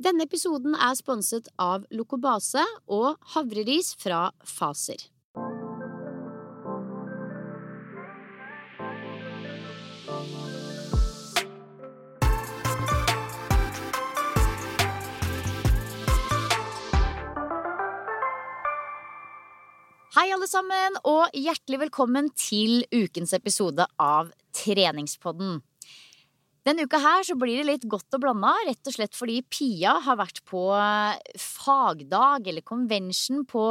Denne episoden er sponset av Lokobase og havreris fra Faser. Hei, alle sammen, og hjertelig velkommen til ukens episode av Treningspodden. Denne uka her så blir det litt godt og blanda, rett og slett fordi Pia har vært på fagdag eller convention på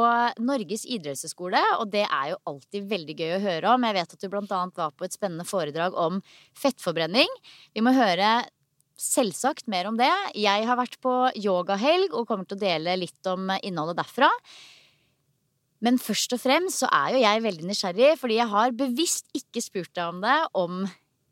Norges idrettshøgskole, og det er jo alltid veldig gøy å høre om. Jeg vet at du blant annet var på et spennende foredrag om fettforbrenning. Vi må høre selvsagt mer om det. Jeg har vært på yogahelg og kommer til å dele litt om innholdet derfra. Men først og fremst så er jo jeg veldig nysgjerrig, fordi jeg har bevisst ikke spurt deg om det, om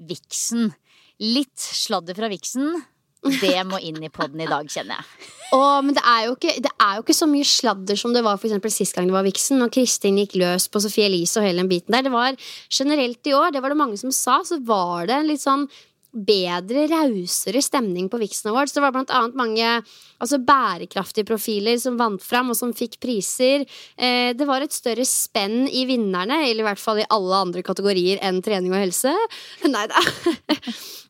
viksen. Litt sladder fra viksen. Det må inn i poden i dag, kjenner jeg. Åh, men det er, ikke, det er, jo ikke, så mye sladder som det var for sist gang det var Vixen. Når Kristin gikk løs på Sophie Elise og hele den biten der. Det var generelt i år, det var det mange som sa, så var det en litt sånn bedre, rausere stemning på Vixen Awards. Det var blant annet mange altså, bærekraftige profiler som vant fram, og som fikk priser. Eh, det var et større spenn i vinnerne, eller i hvert fall i alle andre kategorier enn trening og helse. Nei da.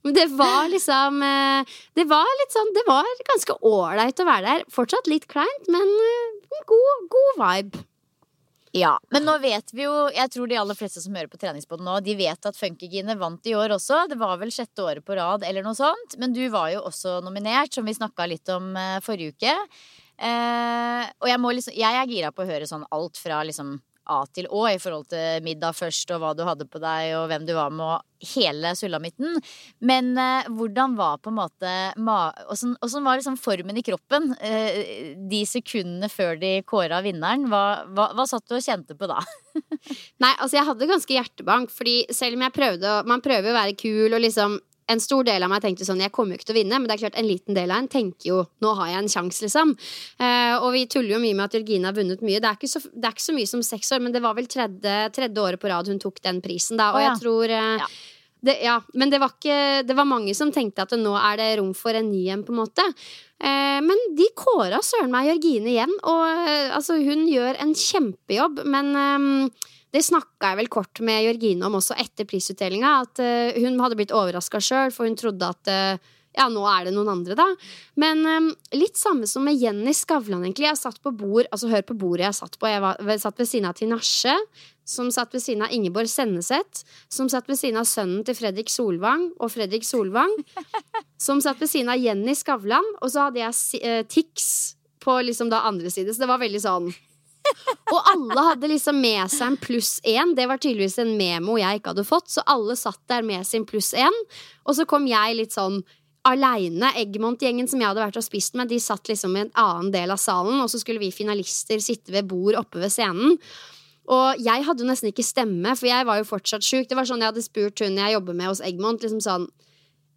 Det var liksom eh, Det var litt sånn Det var ganske ålreit å være der. Fortsatt litt kleint, men eh, god, god vibe. Ja, Men nå vet vi jo Jeg tror de aller fleste som hører på treningsbåten nå, de vet at Funkygine vant i år også. Det var vel sjette året på rad eller noe sånt. Men du var jo også nominert, som vi snakka litt om uh, forrige uke. Eh, og jeg, liksom, jeg er gira på å høre sånn alt fra liksom A til Å i forhold til middag først, og hva du hadde på deg, og hvem du var med, og hele sulamitten. Men eh, hvordan var på en måte Åssen var liksom formen i kroppen eh, de sekundene før de kåra vinneren? Hva, hva, hva, satt du og kjente på da? Nei, altså jeg hadde ganske hjertebank, fordi selv om jeg prøvde Man prøver å være kul og liksom en stor del av meg tenkte sånn Jeg kommer jo ikke til å vinne, men det er klart en liten del av en tenker jo Nå har jeg en sjanse, liksom. Eh, og vi tuller jo mye med at Jørgine har vunnet mye. Det er ikke så, er ikke så mye som seks år, men det var vel tredje, tredje, året på rad hun tok den prisen, da. Og jeg tror eh, ja. Det, ja, men det var, ikke, det var mange som tenkte at nå er det rom for en ny en, på en måte. Eh, men de kåra søren meg Jørgine igjen, og eh, altså, hun gjør en kjempejobb. Men eh, det snakka jeg vel kort med Jørgine om også etter prisutdelinga. At uh, hun hadde blitt overraska sjøl, for hun trodde at uh, ja, nå er det noen andre, da. Men um, litt samme som med Jenny Skavlan, egentlig. Jeg satt på bord, altså hør på bordet jeg satt på. Jeg, var, jeg satt ved siden av Tinashe, som satt ved siden av Ingeborg Senneset, som satt ved siden av sønnen til Fredrik Solvang og Fredrik Solvang, som satt ved siden av Jenny Skavlan, og så hadde jeg uh, Tix på liksom da andre side, så det var veldig sånn og alle hadde liksom med seg en pluss én. Det var tydeligvis en memo jeg ikke hadde fått, så alle satt der med sin pluss én. Og så kom jeg litt sånn aleine. Eggmont-gjengen som jeg hadde vært og spist med, de satt liksom i en annen del av salen, og så skulle vi finalister sitte ved bord oppe ved scenen. Og jeg hadde jo nesten ikke stemme, for jeg var jo fortsatt sjuk. Det var sånn jeg hadde spurt hun jeg jobber med hos Eggmont, liksom sånn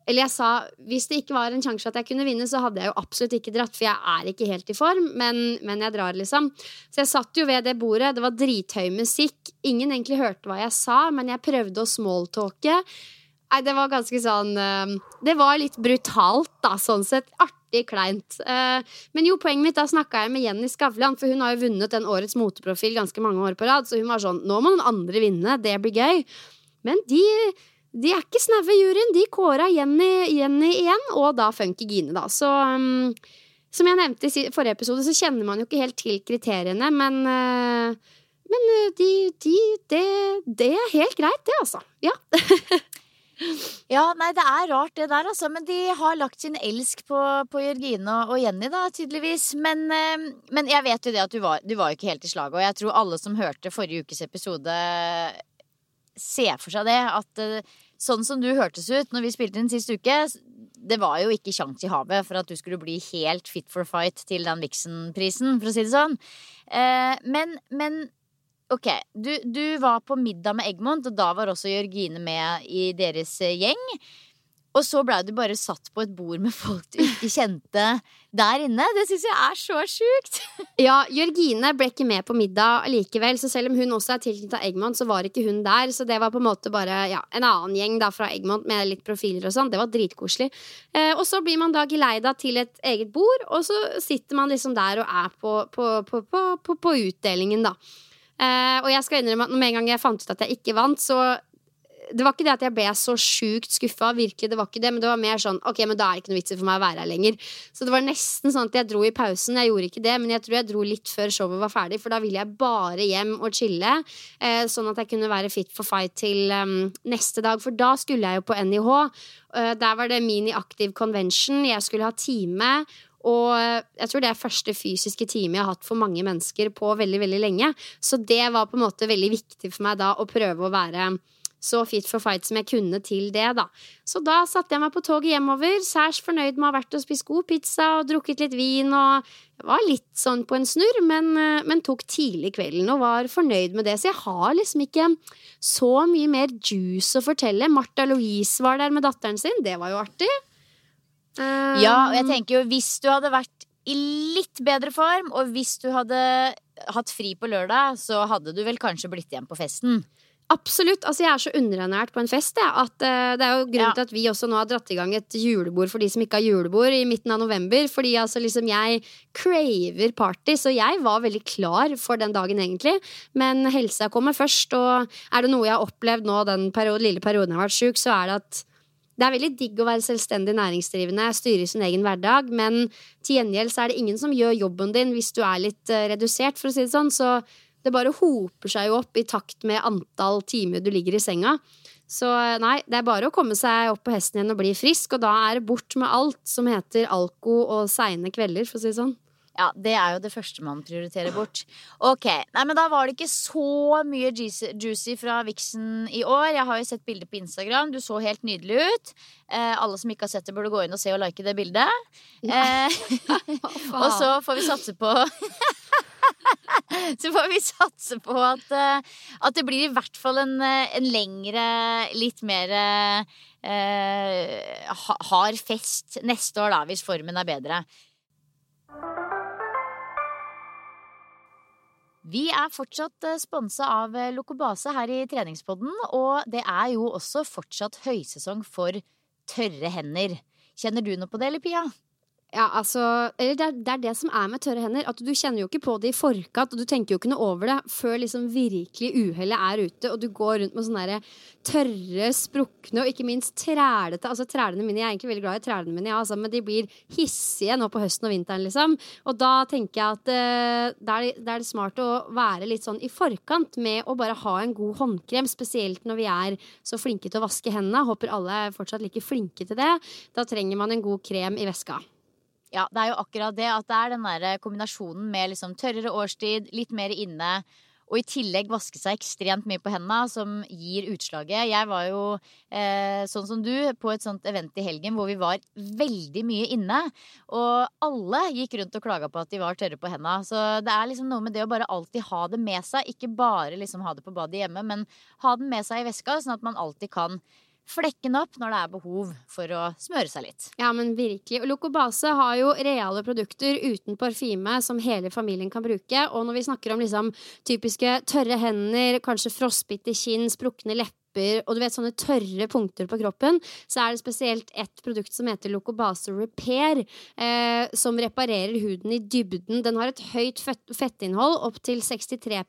eller jeg sa hvis det ikke var en sjanse at jeg kunne vinne, så hadde jeg jo absolutt ikke dratt, for jeg er ikke helt i form, men, men, jeg drar, liksom. Så jeg satt jo ved det bordet, det var drithøy musikk, ingen egentlig hørte hva jeg sa, men jeg prøvde å smalltalke. Nei, det var ganske sånn eh, Det var litt brutalt, da, sånn sett. Artig kleint. Eh, men jo, poenget mitt, da snakka jeg med Jenny Skavlan, for hun har jo vunnet den årets moteprofil ganske mange år på rad, så hun var sånn Nå må noen andre vinne, det blir gøy. Men de, de er ikke snaue, juryen. De kåra Jenny, Jenny igjen, og da Funky Gine, da. Så um, som jeg nevnte i forrige episode, så kjenner man jo ikke helt til kriteriene, men uh, men de, de, det, det er helt greit, det, altså. Ja. Ja, nei, det er rart det der, altså. Men de har lagt sin elsk på, på Jørgine og Jenny, da, tydeligvis. Men, uh, men, jeg vet jo det at du var, du var ikke helt i slaget. Og jeg tror alle som hørte forrige ukes episode, ser for seg det. At eh, sånn som du hørtes ut når vi spilte inn sist uke, det var jo ikke kjangs i havet for at du skulle bli helt fit for fight til den Vixen-prisen, for å si det sånn. Eh, men, men Ok, du, du, var på middag med Egmont, og da var også Jørgine med i deres eh, gjeng. Og så blei du bare satt på et bord med folk du ikke kjente der inne. Det syns jeg er så sjukt. Ja, Jørgine ble ikke med på middag likevel, så selv om hun også er tilknytta Egmont, så var ikke hun der. Så det var på en måte bare ja, en annen gjeng da fra Egmont med litt profiler og sånn. Det var dritkoselig. Eh, og så blir man da geleida til et eget bord, og så sitter man liksom der og er på, på, på, på utdelingen, da. Eh, og jeg skal innrømme at med en gang jeg fant ut at jeg ikke vant, så det var ikke det at jeg ble så sjukt skuffa, virkelig, det var ikke det, men det var mer sånn ok, men da er det ikke noe vits i for meg å være her lenger. Så det var nesten sånn at jeg dro i pausen. Jeg gjorde ikke det, men jeg tror jeg dro litt før showet var ferdig, for da ville jeg bare hjem og chille, eh, sånn at jeg kunne være fit for fight til um, neste dag, for da skulle jeg jo på NIH. Uh, eh, der var det mini active convention, jeg skulle ha time, og jeg tror det er første fysiske time jeg har hatt for mange mennesker på veldig, veldig lenge. Så det var på en måte veldig viktig for meg da å prøve å være så fit for fight som jeg kunne til det, da. Så da satte jeg meg på toget hjemover, særs fornøyd med å ha vært og spist god pizza og drukket litt vin og var litt sånn på en snurr, men, men tok tidlig kvelden og var fornøyd med det. Så jeg har liksom ikke så mye mer juice å fortelle. Martha Louise var der med datteren sin, det var jo artig. Um, ja, og jeg tenker jo hvis du hadde vært i litt bedre form, og hvis du hadde hatt fri på lørdag, så hadde du vel kanskje blitt igjen på festen. Absolutt. altså Jeg er så underernært på en fest. Jeg, at, uh, det er jo grunnen ja. til at vi også nå har dratt i gang et julebord for de som ikke har julebord, i midten av november. Fordi altså liksom jeg craver party, så jeg var veldig klar for den dagen, egentlig. Men helsa kommer først, og er det noe jeg har opplevd nå den periode, lille perioden jeg har vært sjuk, så er det at det er veldig digg å være selvstendig næringsdrivende, styre sin egen hverdag, men til gjengjeld så er det ingen som gjør jobben din hvis du er litt uh, redusert, for å si det sånn. Så det bare hoper seg jo opp i takt med antall timer du ligger i senga. Så eh, nei, det er bare å komme seg opp på hesten igjen og bli frisk, og da er det bort med alt som heter alko og seine kvelder, for å si det sånn. Ja, det er jo det første man prioriterer bort. Ok, nei, men Da var det ikke så mye juicy fra Vixen i år. Jeg har jo sett bilder på Instagram. Du så helt nydelig ut. Eh, alle som ikke har sett det, burde gå inn og se og like det bildet. Eh, og så får vi satse på Så får vi satse på at, uh, at, det blir i hvert fall en, eh, en lengre, litt mer eh, hard fest neste år, da, hvis formen er bedre. Vi er fortsatt eh, sponsa av eh, Lokobase her i treningspodden, og det er jo også fortsatt høysesong for tørre hender. Kjenner du noe på det, eller Pia? Ja, altså, eller det er, det er, det som er med tørre hender. At Du kjenner jo ikke på det i forkant, og du tenker jo ikke noe over det før liksom virkelig uhellet er ute, og du går rundt med sånne tørre, sprukne og ikke minst trælete Altså trælene mine, Jeg er egentlig veldig glad i trælene mine, ja, altså, men de blir hissige nå på høsten og vinteren, liksom. Og da tenker jeg at eh, da, er det, er det smart å være litt sånn i forkant med å bare ha en god håndkrem, spesielt når vi er så flinke til å vaske hendene. Håper alle er fortsatt like flinke til det. Da trenger man en god krem i veska. Ja, det er jo akkurat det. At det er den der kombinasjonen med liksom tørrere årstid, litt mer inne, og i tillegg vaske seg ekstremt mye på hendene, som gir utslaget. Jeg var jo eh, sånn som du på et sånt event i helgen hvor vi var veldig mye inne. Og alle gikk rundt og klaga på at de var tørre på hendene. Så det er liksom noe med det å bare alltid ha det med seg. Ikke bare liksom ha det på badet hjemme, men ha den med seg i veska, sånn at man alltid kan flekken opp når det er behov for å smøre seg litt. Ja, men virkelig. Locobase har jo reale produkter uten parfyme som hele familien kan bruke. Og når vi snakker om liksom typiske tørre hender, kanskje frostbitte kinn, sprukne lepper og du vet sånne tørre punkter på kroppen, så er det spesielt et produkt som heter Locobase Repair, eh, som reparerer huden i dybden. Den har et høyt fettinnhold, opp til 63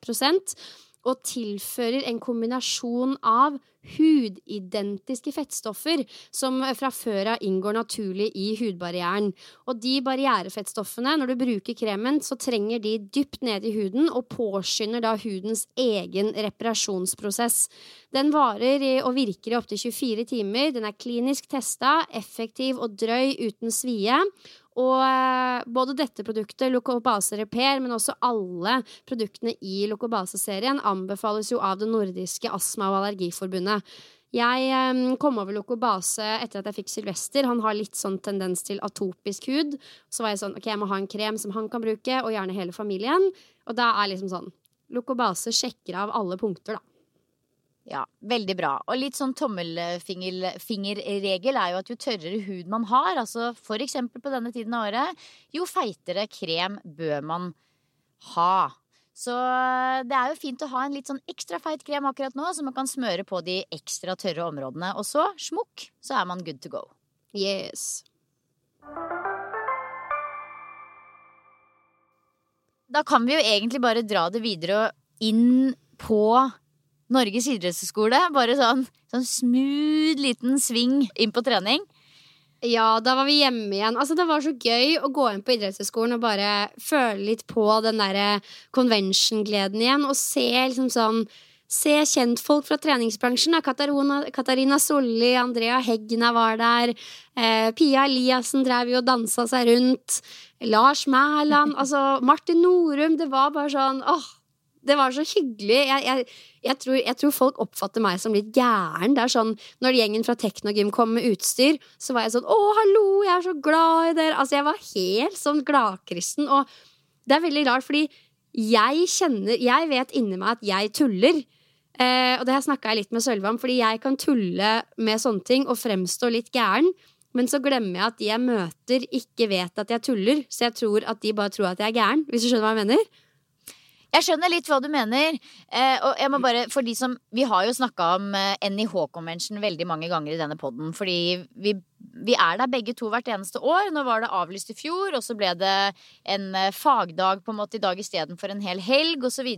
og tilfører en kombinasjon av hudidentiske fettstoffer som fra før av inngår naturlig i hudbarrieren. Og de barrierefettstoffene, når du bruker kremen, så trenger de dypt ned i huden og påskynder da hudens egen reparasjonsprosess. Den varer og virker i opptil 24 timer. Den er klinisk testa, effektiv og drøy uten svie. Og eh, både dette produktet, Locobase Repair, men også alle produktene i Locobase-serien anbefales jo av det nordiske astma- og allergiforbundet. Jeg eh, kom over Locobase etter at jeg fikk Sylvester. Han har litt sånn tendens til atopisk hud. Så var jeg sånn, ok, jeg må ha en krem som han kan bruke, og gjerne hele familien. Og da er liksom sånn Locobase sjekker av alle punkter, da. Ja, veldig bra. Og litt sånn tommelfingerregel er jo at jo tørrere hud man har, altså for eksempel på denne tiden av året, jo feitere krem bør man ha. Så det er jo fint å ha en litt sånn ekstra feit krem akkurat nå, så man kan smøre på de ekstra tørre områdene. Og så, smukk, så er man good to go. Yes. Da kan vi jo egentlig bare dra det videre og inn på Norges idrettshøgskole. Bare sånn, sånn smooth liten sving inn på trening. Ja, da var vi hjemme igjen. Altså, det var så gøy å gå inn på idrettshøyskolen og bare føle litt på den derre convention-gleden igjen. Og se liksom sånn Se kjentfolk fra treningsbransjen. Katarina, Katarina Solli, Andrea Hegna var der. Eh, Pia Eliassen drev jo og dansa seg rundt. Lars Mæland. altså Martin Norum. Det var bare sånn åh, det var så hyggelig. Jeg, jeg, jeg, tror, jeg, tror, folk oppfatter meg som litt gæren. Det er sånn, Når gjengen fra Teknogym kom med utstyr, så var jeg sånn 'Å, hallo, jeg er så glad i dere'. Altså, jeg var helt sånn gladkristen. Og det er veldig rart, fordi jeg kjenner Jeg vet inni meg at jeg tuller. Eh, og det her snakka jeg litt med Sølve om, fordi jeg kan tulle med sånne ting og fremstå litt gæren. Men så glemmer jeg at de jeg møter, ikke vet at jeg tuller. Så jeg tror at de bare tror at jeg er gæren. Hvis du skjønner hva jeg mener? Jeg skjønner litt hva du mener. Eh, og jeg må bare, for de som, Vi har jo snakka om eh, NIH-konvensjonen veldig mange ganger i denne poden. Fordi vi, vi, er der begge to hvert eneste år. Nå var det avlyst i fjor, og så ble det en eh, fagdag på en måte i dag istedenfor en hel helg osv.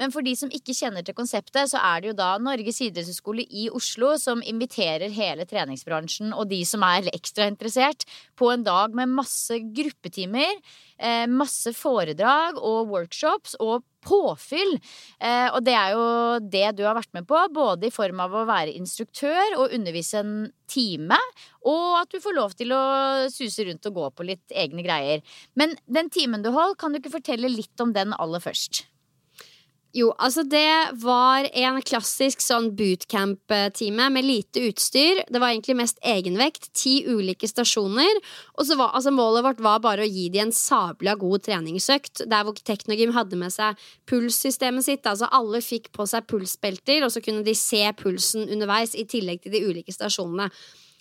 Men for de som ikke kjenner til konseptet, så er det jo da Norges idrettshøgskole i Oslo som inviterer hele treningsbransjen og de som er ekstra interessert, på en dag med masse gruppetimer eh, masse foredrag og workshops og påfyll. Eh, og det er jo det du har vært med på, både i form av å være instruktør og undervise en time, og at du får lov til å suse rundt og gå på litt egne greier. Men den timen du holdt, kan du ikke fortelle litt om den aller først? Jo, altså det var en klassisk sånn bootcamp-time med lite utstyr. Det var egentlig mest egenvekt. Ti ulike stasjoner. Og så var, altså Målet vårt var bare å gi de en sabla god treningsøkt. Der hvor Teknogym hadde med seg pulssystemet sitt. Altså Alle fikk på seg pulsbelter, og så kunne de se pulsen underveis i tillegg til de ulike stasjonene.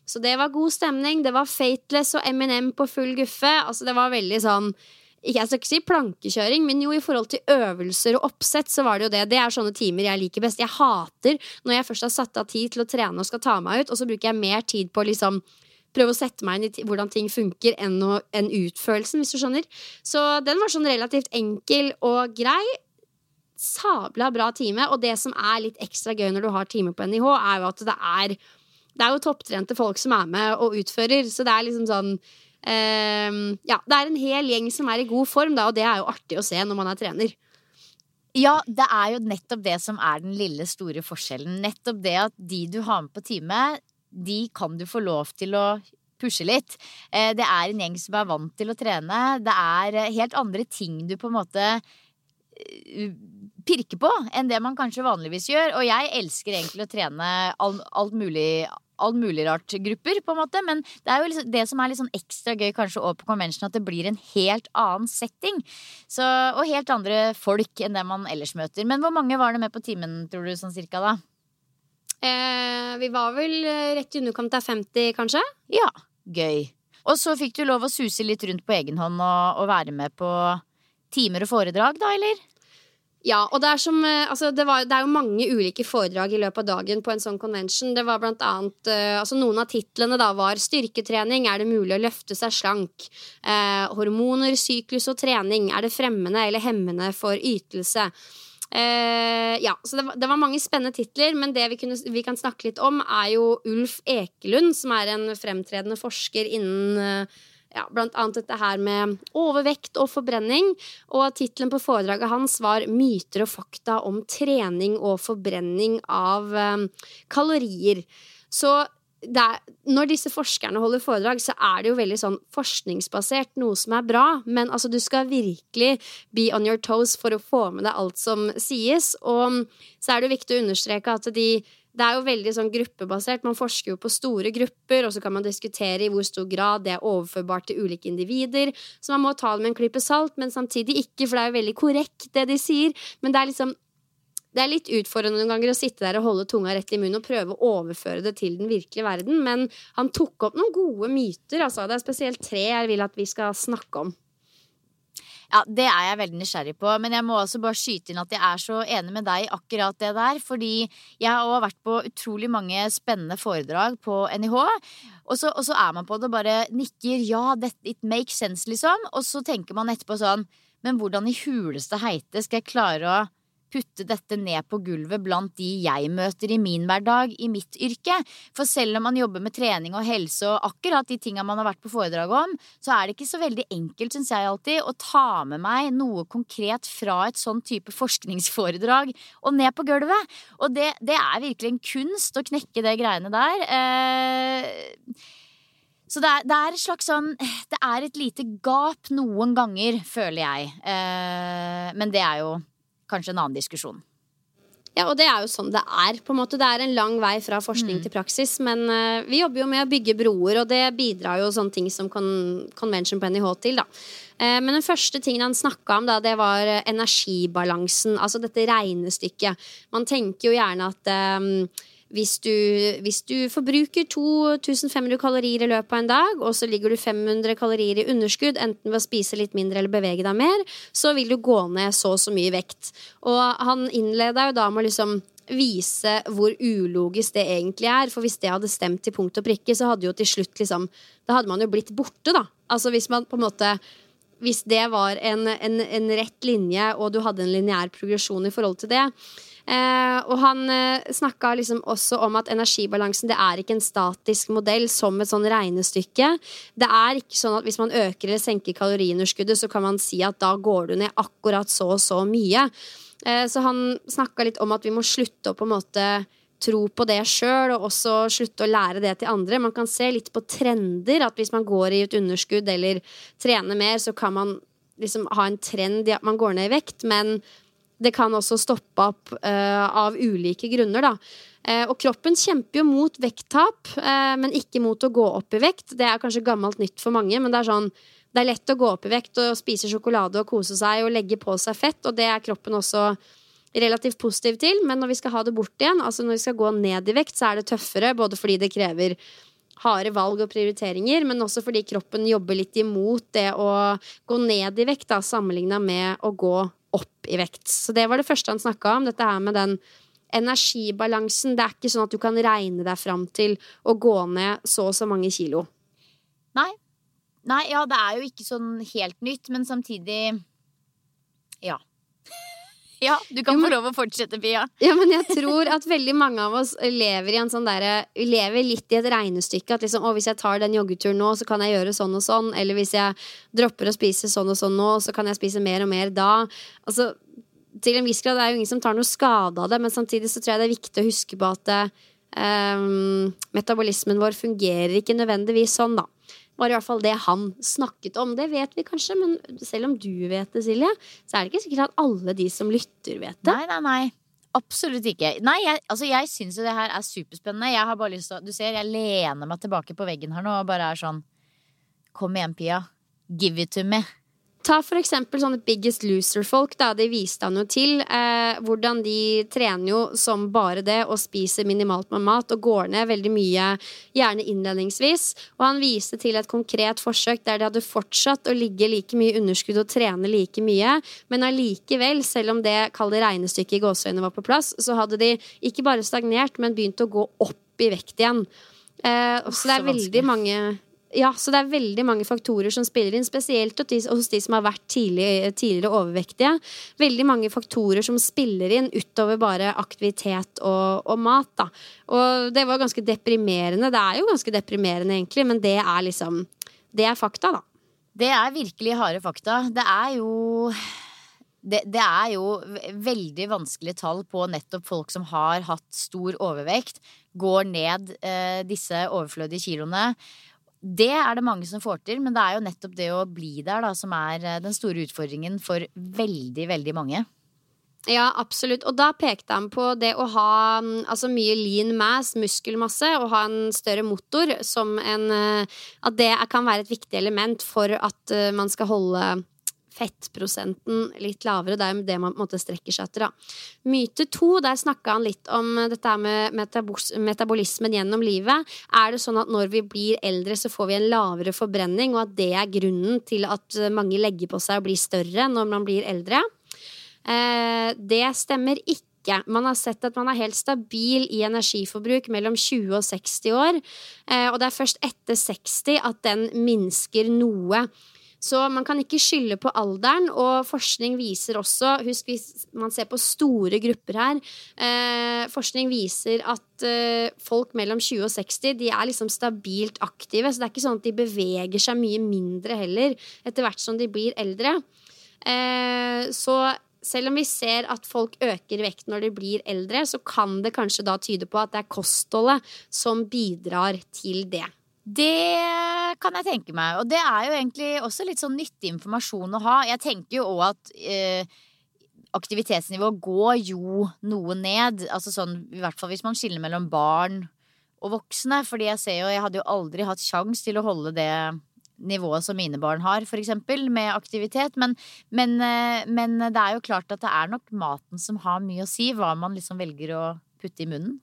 Så det var god stemning. Det var Fateless og Eminem på full guffe. Altså Det var veldig sånn jeg skal ikke si plankekjøring, men jo i forhold til øvelser og oppsett, så var det jo det. Det er sånne timer jeg liker best. Jeg hater når jeg først har satt av tid til å trene og skal ta meg ut, og så bruker jeg mer tid på å liksom prøve å sette meg inn i hvordan ting funker, enn, å, enn utførelsen, hvis du skjønner. Så den var sånn relativt enkel og grei. Sabla bra time. Og det som er litt ekstra gøy når du har time på NIH, er jo at det er det er jo topptrente folk som er med og utfører, så det er liksom sånn ja, det er en hel gjeng som er i god form, da, og det er jo artig å se når man er trener. Ja, det er jo nettopp det som er den lille, store forskjellen. Nettopp det at de du har med på time, de kan du få lov til å pushe litt. Eh, det er en gjeng som er vant til å trene. Det er helt andre ting du på en måte eh, pirker på enn det man kanskje vanligvis gjør. Og jeg elsker egentlig å trene alt, alt mulig all mulig rart grupper, på en måte. Men det er jo liksom det som er litt sånn ekstra gøy kanskje over på convention, at det blir en helt annen setting. Så, og helt andre folk enn det man ellers møter. Men hvor mange var det med på timen, tror du, sånn cirka da? Eh, vi var vel eh, rett i underkant av 50, kanskje. Ja. Gøy. Og så fikk du lov å suse litt rundt på egen hånd og, og være med på timer og foredrag, da, eller? Ja, og det er, som, eh, altså det, var, det er jo mange ulike foredrag i løpet av dagen på en sånn convention. Det var blant annet, eh, altså Noen av titlene da var 'Styrketrening. Er det mulig å løfte seg slank?' Eh, 'Hormoner, syklus og trening. Er det fremmende eller hemmende for ytelse?' Eh, ja, så det var, det var, mange spennende titler, men det vi, kunne, vi, kan snakke litt om, er jo Ulf Ekelund, som er en fremtredende forsker innen eh, ja, annet dette her med overvekt og forbrenning. Og tittelen på foredraget hans var 'Myter og fakta om trening og forbrenning av um, kalorier'. Så er, når disse forskerne holder foredrag, så er det jo veldig sånn forskningsbasert, noe som er bra. Men altså, du skal virkelig be on your toes for å få med deg alt som sies. Og så er det jo viktig å understreke at de det er jo veldig sånn gruppebasert. Man forsker jo på store grupper, og så kan man diskutere i hvor stor grad det er overførbart til ulike individer. Så man må ta det med en klype salt, men samtidig ikke, for det er jo veldig korrekt, det de sier. Men det er liksom det er litt utfordrende noen ganger å sitte der og holde tunga rett i munnen og prøve å overføre det til den virkelige verden, men han tok opp noen gode myter. Altså. Det er spesielt tre jeg vil at vi skal snakke om. Ja, Det er jeg veldig nysgjerrig på, men jeg må også bare skyte inn at jeg er så enig med deg i akkurat det der. Fordi jeg har også vært på utrolig mange spennende foredrag på NIH. Og så, og så er man på det og bare nikker ja, that, it makes sense, liksom. Og så tenker man etterpå sånn Men hvordan i huleste heite skal jeg klare å putte dette ned på gulvet blant de jeg møter i min hverdag, i mitt yrke. For selv om man jobber med trening og helse og akkurat de tinga man har vært på foredrag om, så er det ikke så veldig enkelt, syns jeg alltid, å ta med meg noe konkret fra et sånn type forskningsforedrag og ned på gulvet. Og det, det er virkelig en kunst å knekke det greiene der. Eh, så det er, det er, et slags sånn Det er et lite gap noen ganger, føler jeg. Eh, men det er jo kanskje en annen diskusjon. Ja, og det er jo sånn det er. på en måte. Det er en lang vei fra forskning mm. til praksis. Men uh, vi jobber jo med å bygge broer, og det bidrar jo sånne ting som con Convention på NIH til. da. Uh, men den første tingen han snakka om, da, det var uh, energibalansen. Altså dette regnestykket. Man tenker jo gjerne at hvis du, hvis du, forbruker 2500 kalorier i løpet av en dag, og så ligger du 500 kalorier i underskudd, enten ved å spise litt mindre eller bevege deg mer, så vil du gå ned så og så mye vekt. Og han innleda jo da med liksom vise hvor ulogisk det egentlig er. For hvis det hadde stemt til punkt og prikke, så hadde jo til slutt liksom Da hadde man jo blitt borte, da. Altså hvis man på en måte Hvis det var en, en, en rett linje, og du hadde en lineær progresjon i forhold til det, og han eh, snakka liksom også om at energibalansen det er ikke en statisk modell som et sånn regnestykke. Det er ikke sånn at hvis man øker eller senker kaloriunderskuddet, så kan man si at da går du ned akkurat så og så mye. Eh, så han snakka litt om at vi må slutte å på en måte tro på det sjøl, og også slutte å lære det til andre. Man kan se litt på trender, at hvis man går i et underskudd eller trener mer, så kan man liksom ha en trend i at man går ned i vekt, men det kan også stoppe opp uh, av ulike grunner, da. Uh, og kroppen kjemper jo mot vekttap, uh, men ikke mot å gå opp i vekt. Det er kanskje gammelt nytt for mange, men det er sånn det er lett å gå opp i vekt og spise sjokolade og kose seg og legge på seg fett, og det er kroppen også relativt positiv til. Men når vi skal ha det bort igjen, altså når vi skal gå ned i vekt, så er det tøffere, både fordi det krever harde valg og prioriteringer, men også fordi kroppen jobber litt imot det å gå ned i vekt, sammenligna med å gå opp i vekt. Så det var det første han snakka om, dette her med den energibalansen. Det er ikke sånn at du kan regne deg fram til å gå ned så og så mange kilo. Nei. Nei, ja, det er jo ikke sånn helt nytt, men samtidig Ja. Ja, du kan få lov å fortsette, Pia. Ja, men jeg tror at veldig mange av oss lever i en sånn derre Lever litt i et regnestykke. At liksom, å, hvis jeg tar den joggeturen nå, så kan jeg gjøre sånn og sånn. Eller hvis jeg dropper å spise sånn og sånn nå, så kan jeg spise mer og mer da. Altså, til en viss grad er det jo ingen som tar noe skade av det, men samtidig så tror jeg det er viktig å huske på at um, metabolismen vår fungerer ikke nødvendigvis sånn, da var i hvert fall det han snakket om. Det vet vi kanskje, men selv om du vet det, Silje, så er det ikke sikkert at alle de som lytter, vet det. Nei, nei, nei. Absolutt ikke. Nei, jeg, altså jeg syns jo det her er superspennende. Jeg har bare lyst til å Du ser, jeg lener meg tilbake på veggen her nå og bare er sånn Kom igjen, Pia. Give it to me. Ta for eksempel sånne Biggest Loser-folk. da, De viste han jo til. Eh, hvordan de trener jo som bare det og spiser minimalt med mat og går ned veldig mye, gjerne innledningsvis. Og han viste til et konkret forsøk der de hadde fortsatt å ligge like mye underskudd og trene like mye, men allikevel, selv om det kalde regnestykket i gåseøynene var på plass, så hadde de ikke bare stagnert, men begynt å gå opp i vekt igjen. Eh, så det er veldig mange ja, så det er veldig mange faktorer som spiller inn, spesielt hos de som har vært tidlig, tidligere overvektige. Veldig mange faktorer som spiller inn utover bare aktivitet og, og, mat. Da. Og det var ganske deprimerende. Det er jo ganske deprimerende, egentlig, men det er liksom Det er fakta, da. Det er virkelig harde fakta. Det er jo det, det, er jo veldig vanskelige tall på nettopp folk som har hatt stor overvekt, går ned eh, disse overflødige kiloene. Det er det mange som får til, men det er jo nettopp det å bli der da, som er eh, den store utfordringen for veldig, veldig mange. Ja, absolutt. Og da pekte han på det å ha mm, altså mye lean mass, muskelmasse, og ha en større motor som en eh, At det kan være et viktig element for at eh, man skal holde fettprosenten litt lavere. Det er det man på en måte strekker seg etter. Da. Myte to, der snakka han litt om dette med metabolismen gjennom livet. Er det sånn at når vi blir eldre, så får vi en lavere forbrenning, og at det er grunnen til at mange legger på seg og blir større når man blir eldre? Eh, det stemmer ikke. Man har sett at man er helt stabil i energiforbruk mellom 20 og 60 år. Eh, og det er først etter 60 at den minsker noe. Så man kan ikke skylde på alderen, og forskning viser også Husk, hvis man ser på store grupper her eh, Forskning viser at eh, folk mellom 20 og 60 de er liksom stabilt aktive. Så det er ikke sånn at de beveger seg mye mindre heller etter hvert som de blir eldre. Eh, så selv om vi ser at folk øker vekt når de blir eldre, så kan det kanskje da tyde på at det er kostholdet som bidrar til det. Det kan jeg tenke meg. Og det er jo egentlig også litt sånn nyttig informasjon å ha. Jeg tenker jo òg at eh, aktivitetsnivået går jo noe ned. Altså sånn, I hvert fall hvis man skiller mellom barn og voksne. Fordi jeg ser jo, jeg hadde jo aldri hatt sjans til å holde det nivået som mine barn har, for eksempel, med aktivitet. Men, men, eh, men det er jo klart at det er nok maten som har mye å si. Hva man liksom velger å putte i munnen.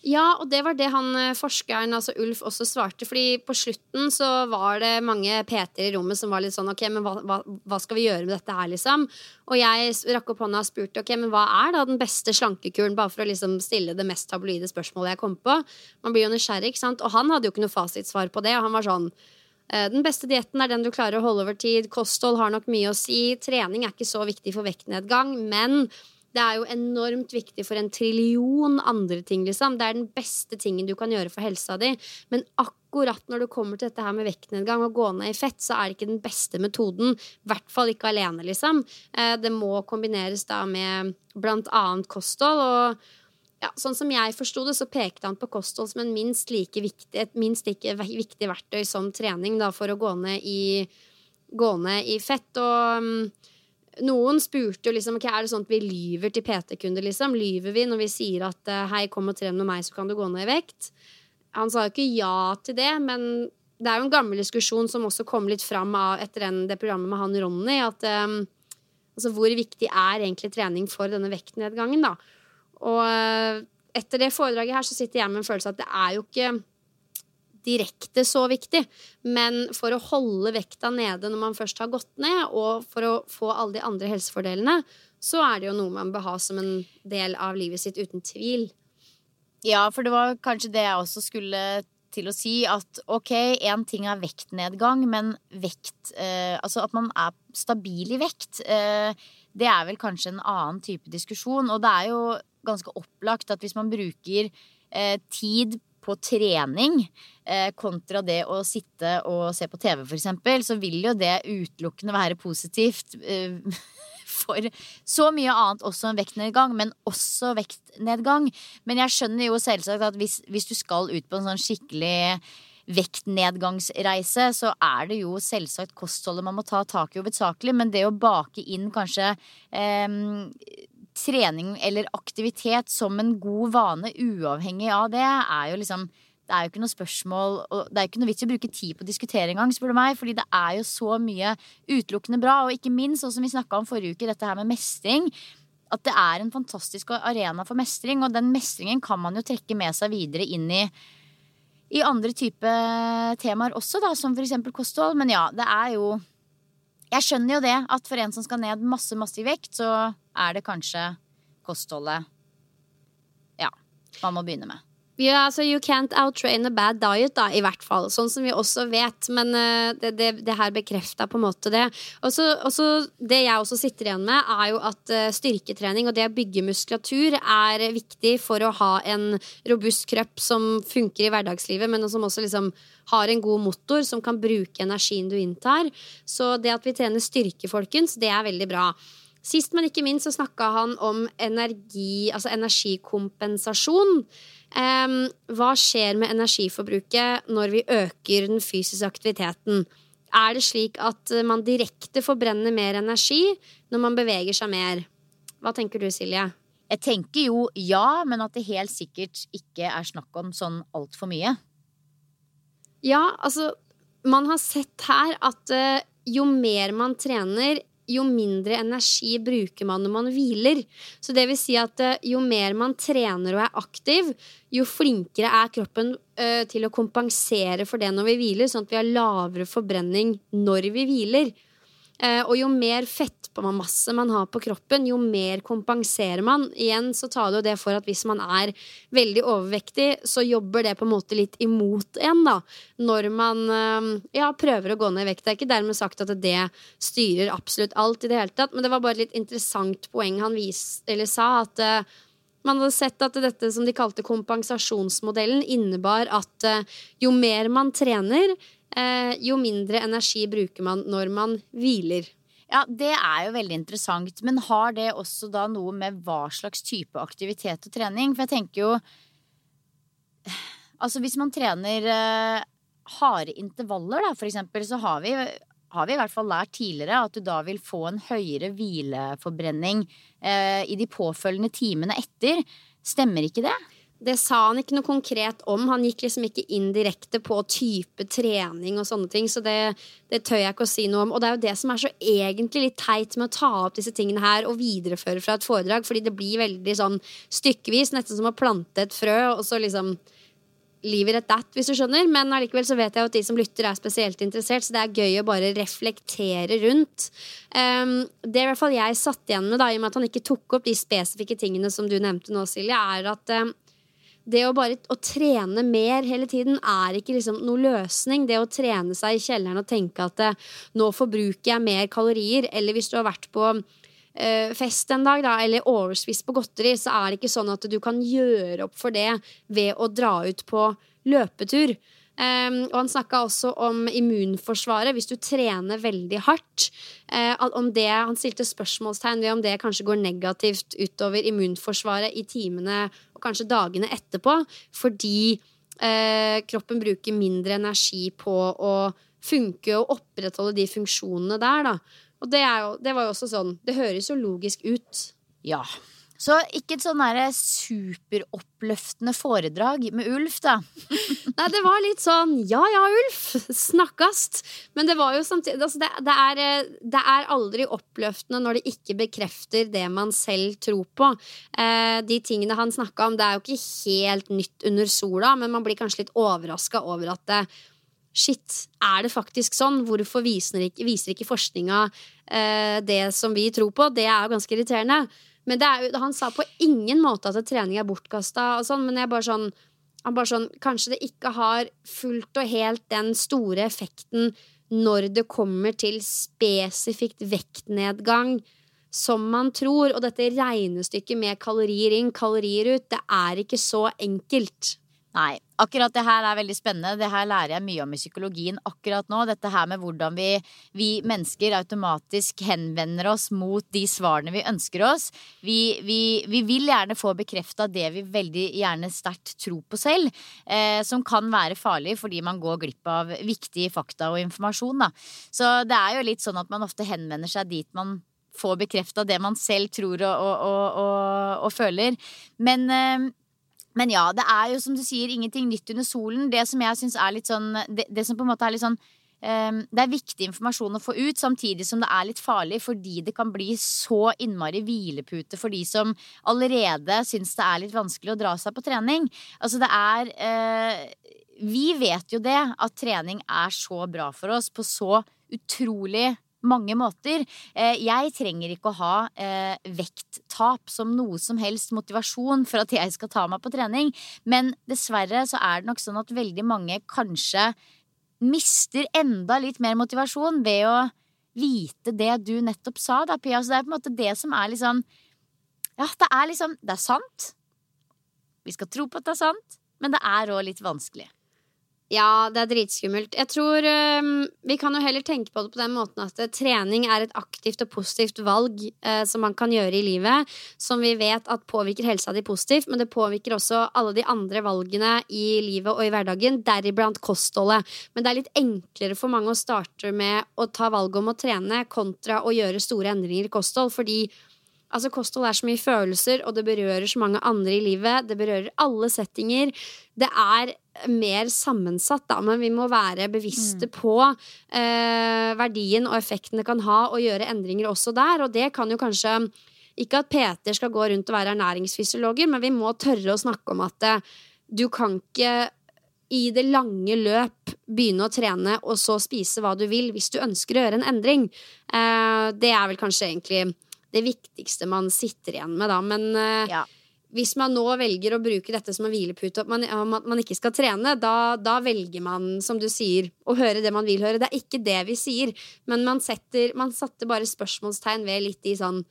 Ja, og det var det han eh, forskeren, altså Ulf, også svarte. Fordi på slutten så var det mange PT-er i rommet som var litt sånn OK, men hva, hva, hva, skal vi gjøre med dette her, liksom? Og jeg rakk opp hånda og spurte OK, men hva er da den beste slankekuren? Bare for å liksom stille det mest tabloide spørsmålet jeg kom på. Man blir jo nysgjerrig, ikke sant? Og han hadde jo ikke noe fasitsvar på det, og han var sånn eh, den beste dietten er den du klarer å holde over tid. Kosthold har nok mye å si. Trening er ikke så viktig for vektnedgang, men det er jo enormt viktig for en trillion andre ting, liksom. Det er den beste tingen du kan gjøre for helsa di. Men akkurat når det kommer til dette her med vektnedgang og gå ned i fett, så er det ikke den beste metoden. I hvert fall ikke alene, liksom. Eh, det må kombineres da med blant annet kosthold. og ja, sånn som jeg forsto det, så pekte han på kosthold som en minst like viktig, et minst like viktig verktøy som trening da, for å gå ned i, gå ned i fett. Og mm, noen spurte jo liksom, okay, er det sånn at vi lyver til PT-kunder. liksom? Lyver vi når vi sier at eh, hei, kom og tren med meg, så kan du gå ned i vekt? Han sa jo ikke ja til det, men det er jo en gammel diskusjon som også kom litt fram etter det programmet med han Ronny. at um, altså, Hvor viktig er egentlig trening for denne vektnedgangen? da? Og uh, etter det foredraget her så sitter jeg med en følelse av at det er jo ikke direkte så viktig. Men for å holde vekta nede når man først har gått ned, og for å få alle de andre helsefordelene, så er det jo noe man bør ha som en del av livet sitt, uten tvil. Ja, for det var kanskje det jeg også skulle til å si at ok, én ting er vektnedgang, men vekt eh, Altså at man er stabil i vekt, eh, det er vel kanskje en annen type diskusjon. Og det er jo ganske opplagt at hvis man bruker eh, tid på trening eh, kontra det å sitte og se på TV, eksempel, så vil jo det utelukkende være positivt. Eh, for så mye annet også enn vektnedgang, men også vektnedgang. Men jeg skjønner jo selvsagt at hvis, hvis du skal ut på en sånn skikkelig vektnedgangsreise, så er det jo selvsagt kostholdet man må ta tak i hovedsakelig. Men det å bake inn kanskje eh, trening eller aktivitet som en god vane, uavhengig av det, er jo liksom det er jo ikke noe spørsmål Og det er jo ikke noe vits i å bruke tid på å diskutere engang, spør du meg. Fordi det er jo så mye utelukkende bra. Og ikke minst, sånn som vi snakka om forrige uke, dette her med mestring. At det er en fantastisk arena for mestring. Og den mestringen kan man jo trekke med seg videre inn i i andre type temaer også, da, som f.eks. kosthold. Men ja, det er jo Jeg skjønner jo det, at for en som skal ned masse, masse i vekt, så er det kanskje kostholdet Ja, man må begynne med. Ja, altså You can't outtrain a bad diet, da, i hvert fall. Sånn som vi også vet. Men uh, det, det, det, her bekrefta på en måte det. Og så Det jeg også sitter igjen med, er jo at uh, styrketrening og det å bygge muskulatur er viktig for å ha en robust kropp som funker i hverdagslivet, men som også liksom har en god motor som kan bruke energien du inntar. Så det at vi trener styrke, folkens, det er veldig bra. Sist, men ikke minst, så snakka han om energi, altså energikompensasjon. Um, hva skjer med energiforbruket når vi øker den fysiske aktiviteten? Er det slik at man direkte forbrenner mer energi når man beveger seg mer? Hva tenker du, Silje? Jeg tenker jo ja, men at det helt sikkert ikke er snakk om sånn altfor mye. Ja, altså Man har sett her at uh, jo mer man trener, jo mindre energi bruker man når man hviler. Så det vil si at eh, jo mer man trener og er aktiv, jo flinkere er kroppen uh, til å kompensere for det når vi hviler, sånn at vi har lavere forbrenning når vi hviler. Uh, og jo mer fettmasse man har på kroppen, jo mer kompenserer man. Igjen så tar det jo det for at hvis man er veldig overvektig, så jobber det på en måte litt imot en, da. Når man uh, ja, prøver å gå ned i vekt. Det er ikke dermed sagt at det styrer absolutt alt i det hele tatt, men det var bare et litt interessant poeng han vis, sa, at uh, man hadde sett at dette som de kalte kompensasjonsmodellen, innebar at jo mer man trener, eh, jo mindre energi bruker man når man hviler. Ja, Det er jo veldig interessant. Men har det også da noe med hva slags type aktivitet og trening? For jeg tenker jo Altså hvis man trener eh, harde intervaller, da, for eksempel, så har vi, har vi i hvert fall lært tidligere at du da vil få en høyere hvileforbrenning eh, i de påfølgende timene etter. Stemmer ikke det? Det sa han ikke noe konkret om. Han gikk liksom ikke inn direkte på type trening og sånne ting, så det, det, tør jeg ikke å si noe om. Og det er jo det som er så egentlig litt teit med å ta opp disse tingene her og videreføre fra et foredrag, fordi det blir veldig sånn stykkevis, nesten som å plante et frø, og så liksom Leave it at hvis du skjønner. Men allikevel så vet jeg at de som lytter, er spesielt interessert, så det er gøy å bare reflektere rundt. Um, det i hvert fall jeg satt igjen med, da, i og med at han ikke tok opp de spesifikke tingene som du nevnte nå, Silje, er at um, det å bare å trene mer hele tiden er ikke liksom noe løsning. Det å trene seg i kjelleren og tenke at eh, nå forbruker jeg mer kalorier, eller hvis du har vært på uh, fest en dag, da, eller overspist på godteri, så er det ikke sånn at du kan gjøre opp for det ved å dra ut på løpetur. Um, og han snakka også om immunforsvaret. Hvis du trener veldig hardt, uh, om det, Han stilte spørsmålstegn ved om det kanskje går negativt utover immunforsvaret i timene og kanskje dagene etterpå, fordi uh, kroppen bruker mindre energi på å funke og opprettholde de funksjonene der. Da. Og det, jo, det var jo også sånn Det høres jo logisk ut. Ja, så ikke et sånn superoppløftende foredrag med Ulf, da. Nei, det var litt sånn ja ja, Ulf, snakkast. Men det var jo samtidig altså det, det, er, eh, det, er, aldri oppløftende når det ikke bekrefter det man selv tror på. Eh, de tingene han snakka om, det er jo ikke helt nytt under sola, men man blir kanskje litt overraska over at det, Shit, er det faktisk sånn? Hvorfor viser ikke, viser ikke forskninga eh, det som vi tror på? Det er jo ganske irriterende. Men jo, han sa på ingen måte at trening er bortkasta, sånn, men jeg bare sånn, han bare sånn Kanskje det ikke har fullt og helt den store effekten når det kommer til spesifikt vektnedgang som man tror. Og dette regnestykket med kalorier inn, kalorier ut, det er ikke så enkelt. Nei. Akkurat det her er veldig spennende. Det her lærer jeg mye om i psykologien akkurat nå. Dette her med hvordan vi, vi mennesker automatisk henvender oss mot de svarene vi ønsker oss. Vi, vi, vi vil gjerne få bekrefta det vi veldig gjerne sterkt tror på selv. Eh, som kan være farlig fordi man går glipp av viktige fakta og informasjon. Da. Så det er jo litt sånn at man ofte henvender seg dit man får bekrefta det man selv tror og, og, og, og føler. Men eh, Men ja, det er jo som du sier, ingenting nytt under solen. Det som jeg syns er litt sånn det, det som på en måte er litt sånn um, Det er viktig informasjon å få ut, samtidig som det er litt farlig fordi det kan bli så innmari hvilepute for de som allerede syns det er litt vanskelig å dra seg på trening. Altså det er uh, Vi vet jo det, at trening er så bra for oss på så utrolig mange måter. Eh, jeg trenger ikke å ha eh, vekttap som noe som helst motivasjon for at jeg skal ta meg på trening, men dessverre så er det nok sånn at veldig mange kanskje mister enda litt mer motivasjon ved å vite det du nettopp sa, da, Pia. Så det er på en måte det som er liksom Ja, det er liksom Det er sant. Vi skal tro på at det er sant, men det er òg litt vanskelig. Ja, det er dritskummelt. Jeg tror um, Vi kan jo heller tenke på det på den måten at uh, trening er et aktivt og positivt valg uh, som man kan gjøre i livet, som vi vet at påvirker helsa di positivt, men det påvirker også alle de andre valgene i livet og i hverdagen, deriblant kostholdet. Men det er litt enklere for mange å starte med å ta valget om å trene kontra å gjøre store endringer i kosthold, fordi Altså, kosthold er så mye følelser, og det berører så mange andre i livet. Det berører alle settinger. Det er mer sammensatt, da, men vi må være bevisste mm. på eh, verdien og effekten det kan ha å gjøre endringer også der. Og det kan jo kanskje Ikke at Peter skal gå rundt og være ernæringsfysiologer, men vi må tørre å snakke om at eh, du kan ikke i det lange løp begynne å trene og så spise hva du vil hvis du ønsker å gjøre en endring. Eh, det er vel kanskje egentlig det viktigste man sitter igjen med, da. Men uh, ja. hvis man nå velger å bruke dette som en hvilepute, og man, at man ikke skal trene, da, da, velger man, som du sier, å høre det man vil høre. Det er ikke det vi sier, men man, setter, man satte bare spørsmålstegn ved litt i sånn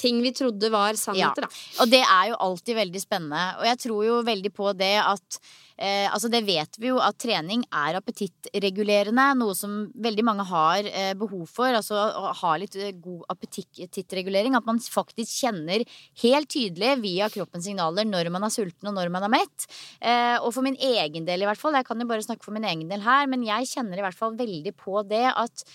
ting vi trodde var sannheter, ja. da. Og det er jo alltid veldig spennende. Og jeg tror jo veldig på det at eh, Altså, det vet vi jo at trening er appetittregulerende. Noe som veldig mange har eh, behov for. Altså å ha litt eh, god appetittregulering. At man faktisk kjenner helt tydelig via kroppens signaler når man er sulten og når man er mett. Eh, og for min egen del, i hvert fall. Jeg kan jo bare snakke for min egen del her, men jeg kjenner i hvert fall veldig på det at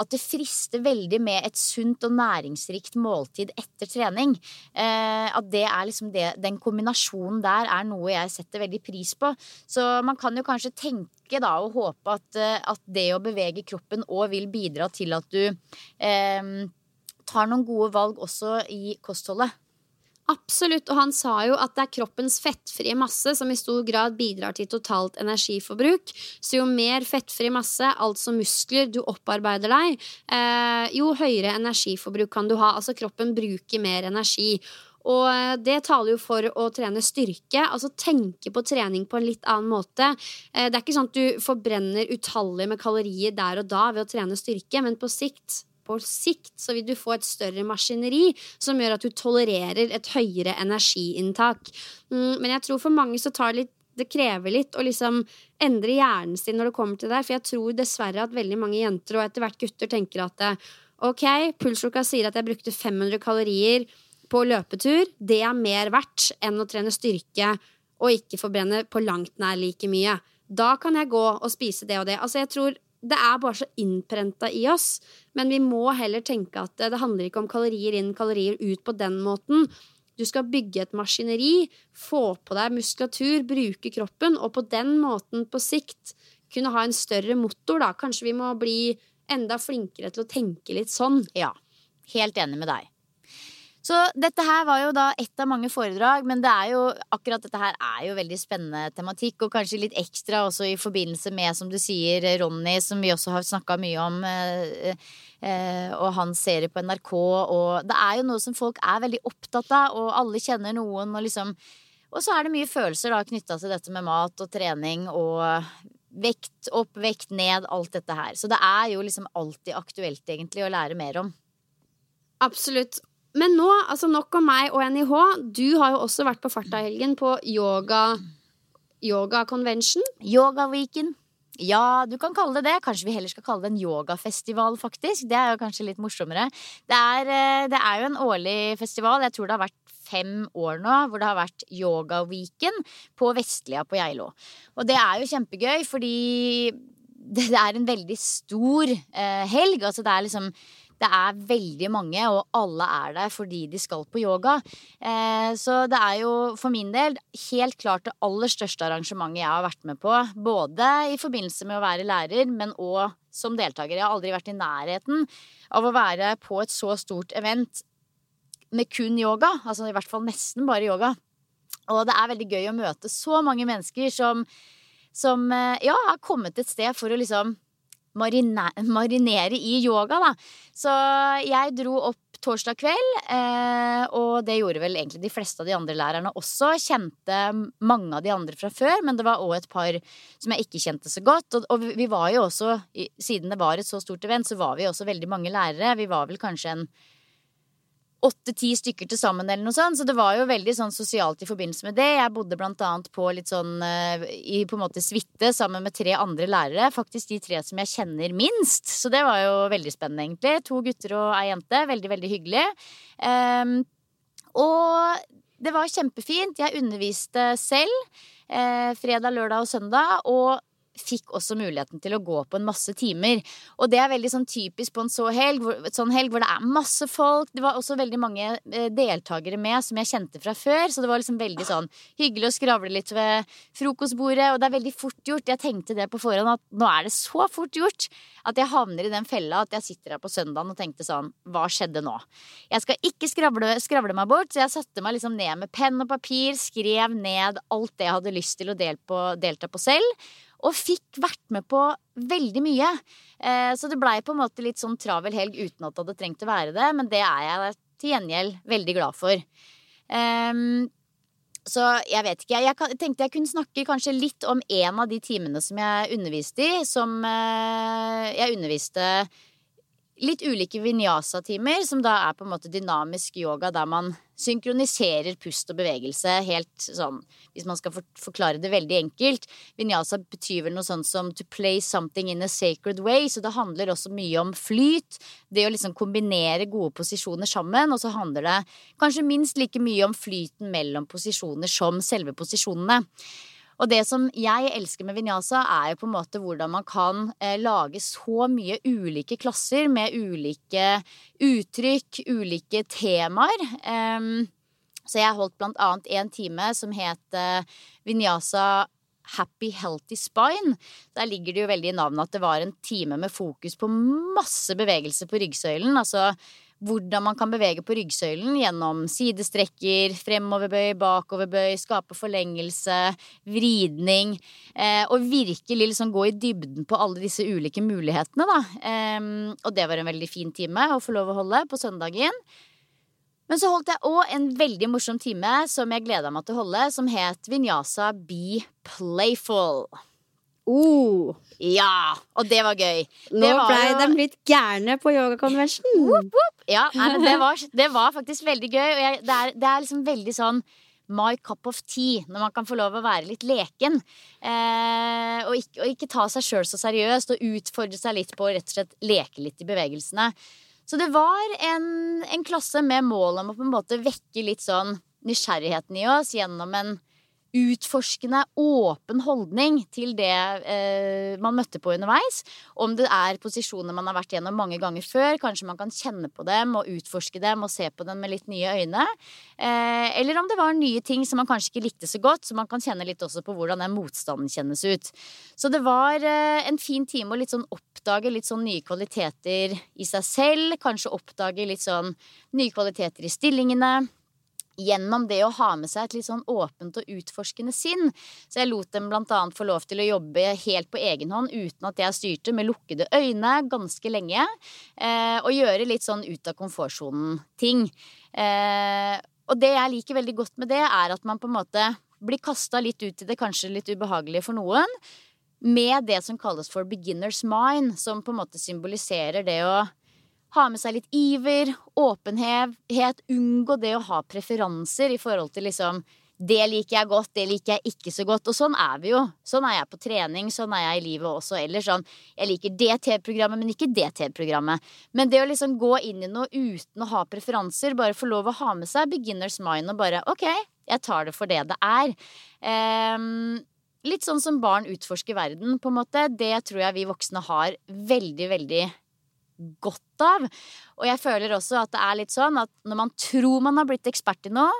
at det frister veldig med et sunt og næringsrikt måltid etter trening. Eh, at det er liksom det, den kombinasjonen der er noe jeg setter veldig pris på. Så man kan jo kanskje tenke da og håpe at, eh, at det å bevege kroppen òg vil bidra til at du eh, tar noen gode valg også i kostholdet. Absolutt, og han sa jo at det er kroppens fettfrie masse som i stor grad bidrar til totalt energiforbruk. Så jo mer fettfri masse, altså muskler, du opparbeider deg, eh, jo høyere energiforbruk kan du ha. Altså kroppen bruker mer energi. Og eh, det taler jo for å trene styrke, altså tenke på trening på en litt annen måte. Eh, det er ikke sånn at du forbrenner utallige med kalorier der og da ved å trene styrke, men på sikt på sikt så vil du få et større maskineri som gjør at du tolererer et høyere energiinntak. Mm, men jeg tror for mange så tar litt det krever litt å liksom endre hjernen sin når det kommer til det der. For jeg tror dessverre at veldig mange jenter og etter hvert gutter tenker at ok, pulsklokka sier at jeg brukte 500 kalorier på løpetur. Det er mer verdt enn å trene styrke og ikke forbrenne på langt nær like mye. Da kan jeg gå og spise det og det. Altså jeg tror det er bare så innprenta i oss. Men vi må heller tenke at det handler ikke om kalorier inn, kalorier ut på den måten. Du skal bygge et maskineri, få på deg muskulatur, bruke kroppen, og på den måten på sikt kunne ha en større motor, da. Kanskje vi må bli enda flinkere til å tenke litt sånn. Ja. Helt enig med deg. Så dette her var jo da ett av mange foredrag, men det er jo, akkurat dette her er jo veldig spennende tematikk, og kanskje litt ekstra også i forbindelse med, som du sier, Ronny, som vi også har snakka mye om, eh, eh, og hans serie på NRK, og det er jo noe som folk er veldig opptatt av, og alle kjenner noen, og liksom Og så er det mye følelser da knytta til dette med mat og trening og vekt opp, vekt ned, alt dette her. Så det er jo liksom alltid aktuelt, egentlig, å lære mer om. Absolutt. Men nå, altså nok om meg og NIH. Du har jo også vært på farta i helgen på yoga Yoga convention. Yogaweeken. Ja, du kan kalle det det. Kanskje vi heller skal kalle det en yogafestival, faktisk. Det er jo kanskje litt morsommere. Det er, eh, det er jo en årlig festival. Jeg tror det har vært fem år nå hvor det har vært Yogaweeken på Vestlia på Geilo. Og det er jo kjempegøy, fordi det, er en veldig stor eh, helg. Altså det er liksom det er veldig mange, og alle er der fordi de skal på yoga. Eh, så det er jo for min del helt klart det aller største arrangementet jeg har vært med på. Både i forbindelse med å være lærer, men òg som deltaker. Jeg har aldri vært i nærheten av å være på et så stort event med kun yoga. Altså i hvert fall nesten bare yoga. Og det er veldig gøy å møte så mange mennesker som, som eh, ja, har kommet et sted for å liksom marinere i yoga, da. Så jeg dro opp torsdag kveld, eh, og det gjorde vel egentlig de fleste av de andre lærerne også. Kjente mange av de andre fra før, men det var òg et par som jeg ikke kjente så godt. Og, vi var jo også, siden det var et så stort event, så var vi også veldig mange lærere. Vi var vel kanskje en åtte-ti stykker til sammen, eller noe sånt. Så det var jo veldig sånn sosialt i forbindelse med det. Jeg bodde blant annet på litt sånn uh, i på en måte suite sammen med tre andre lærere. Faktisk de tre som jeg kjenner minst. Så det var jo veldig spennende, egentlig. To gutter og ei jente. Veldig, veldig hyggelig. Um, og det var kjempefint. Jeg underviste selv. Eh, fredag, lørdag og søndag. Og fikk også muligheten til å gå på en masse timer. Og det er veldig sånn typisk på en så helg, hvor, sånn helg hvor det er masse folk. Det var også veldig mange eh, deltakere med som jeg kjente fra før, så det var liksom veldig sånn hyggelig å skravle litt ved frokostbordet. Og det er veldig fort gjort. Jeg tenkte det på forhånd at nå er det så fort gjort at jeg havner i den fella at jeg sitter her på søndagen og tenkte sånn Hva skjedde nå? Jeg skal ikke skravle, skravle meg bort, så jeg satte meg liksom ned med penn og papir, skrev ned alt det jeg hadde lyst til å delta på, selv. Og fikk vært med på veldig mye. Eh, så det blei på en måte litt sånn travel helg uten at det hadde trengt å være det, men det er jeg til gjengjeld veldig glad for. Um, så jeg vet ikke. Jeg tenkte jeg kunne snakke kanskje litt om en av de timene som jeg underviste i. Som uh, jeg underviste litt ulike vinyasa-timer, som da er på en måte dynamisk yoga der man synkroniserer pust og bevegelse helt sånn Hvis man skal forklare det veldig enkelt. Vinyasa betyr vel noe sånt som to play something in a sacred way, så det handler også mye om flyt. Det å liksom kombinere gode posisjoner sammen, og så handler det kanskje minst like mye om flyten mellom posisjoner som selve posisjonene. Og det som jeg elsker med vinyasa, er jo på en måte hvordan man kan eh, lage så mye ulike klasser med ulike uttrykk, ulike temaer. Um, så jeg holdt blant annet en time som het eh, vinyasa Happy Healthy Spine. Der ligger det jo veldig i navnet at det var en time med fokus på masse bevegelse på ryggsøylen. Altså hvordan man kan bevege på ryggsøylen gjennom sidestrekker, fremoverbøy, bakoverbøy, skape forlengelse, vridning. Eh, og virkelig liksom gå i dybden på alle disse ulike mulighetene, da. Eh, og det var en veldig fin time å få lov å holde på søndagen. Men så holdt jeg òg en veldig morsom time som jeg gleda meg til å holde, som het Vinyasa Be Playful. Oh. Ja, og det var gøy. Nå blei jo... de blitt gærne på yoga convention. Ja, nei, det var, det var, faktisk veldig gøy. Og jeg, det, er, det, er, liksom veldig sånn my cup of tea, når man kan få lov å være litt leken. Eh, og, ikke, og, ikke, ta seg sjøl så seriøst, og utfordre seg litt på å rett og slett leke litt i bevegelsene. Så det var en, en klasse med mål om å på en måte vekke litt sånn nysgjerrigheten i oss gjennom en utforskende, åpen holdning til det eh, man møtte på underveis. Om det er posisjoner man har vært gjennom mange ganger før. Kanskje man kan kjenne på dem og utforske dem og se på dem med litt nye øyne. Eh, eller om det var nye ting som man kanskje ikke likte så godt, så man kan kjenne litt også på hvordan den motstanden kjennes ut. Så det var eh, en fin time å litt sånn oppdage litt sånn nye kvaliteter i seg selv. Kanskje oppdage litt sånn nye kvaliteter i stillingene gjennom det å ha med seg et litt sånn åpent og utforskende sinn. Så jeg lot dem blant annet få lov til å jobbe helt på egen hånd uten at jeg styrte, med lukkede øyne ganske lenge. Eh, og gjøre litt sånn ut av komfortsonen-ting. Eh, og det jeg liker veldig godt med det, er at man på en måte blir kasta litt ut i det kanskje litt ubehagelige for noen. Med det som kalles for beginner's mind, som på en måte symboliserer det å ha med seg litt iver, åpenhet, unngå det å ha preferanser i forhold til liksom det liker jeg godt, det liker jeg ikke så godt. Og sånn er vi jo. Sånn er jeg på trening, sånn er jeg i livet også ellers. Sånn, jeg liker det TV-programmet, men ikke det TV-programmet. Men det å liksom gå inn i noe uten å ha preferanser, bare få lov å ha med seg beginners mind og bare OK, jeg tar det for det det er. Um, litt sånn som barn utforsker verden, på en måte. Det tror jeg vi voksne har veldig, veldig godt av. Og jeg føler også at det er litt sånn at når man tror man har blitt ekspert i noe,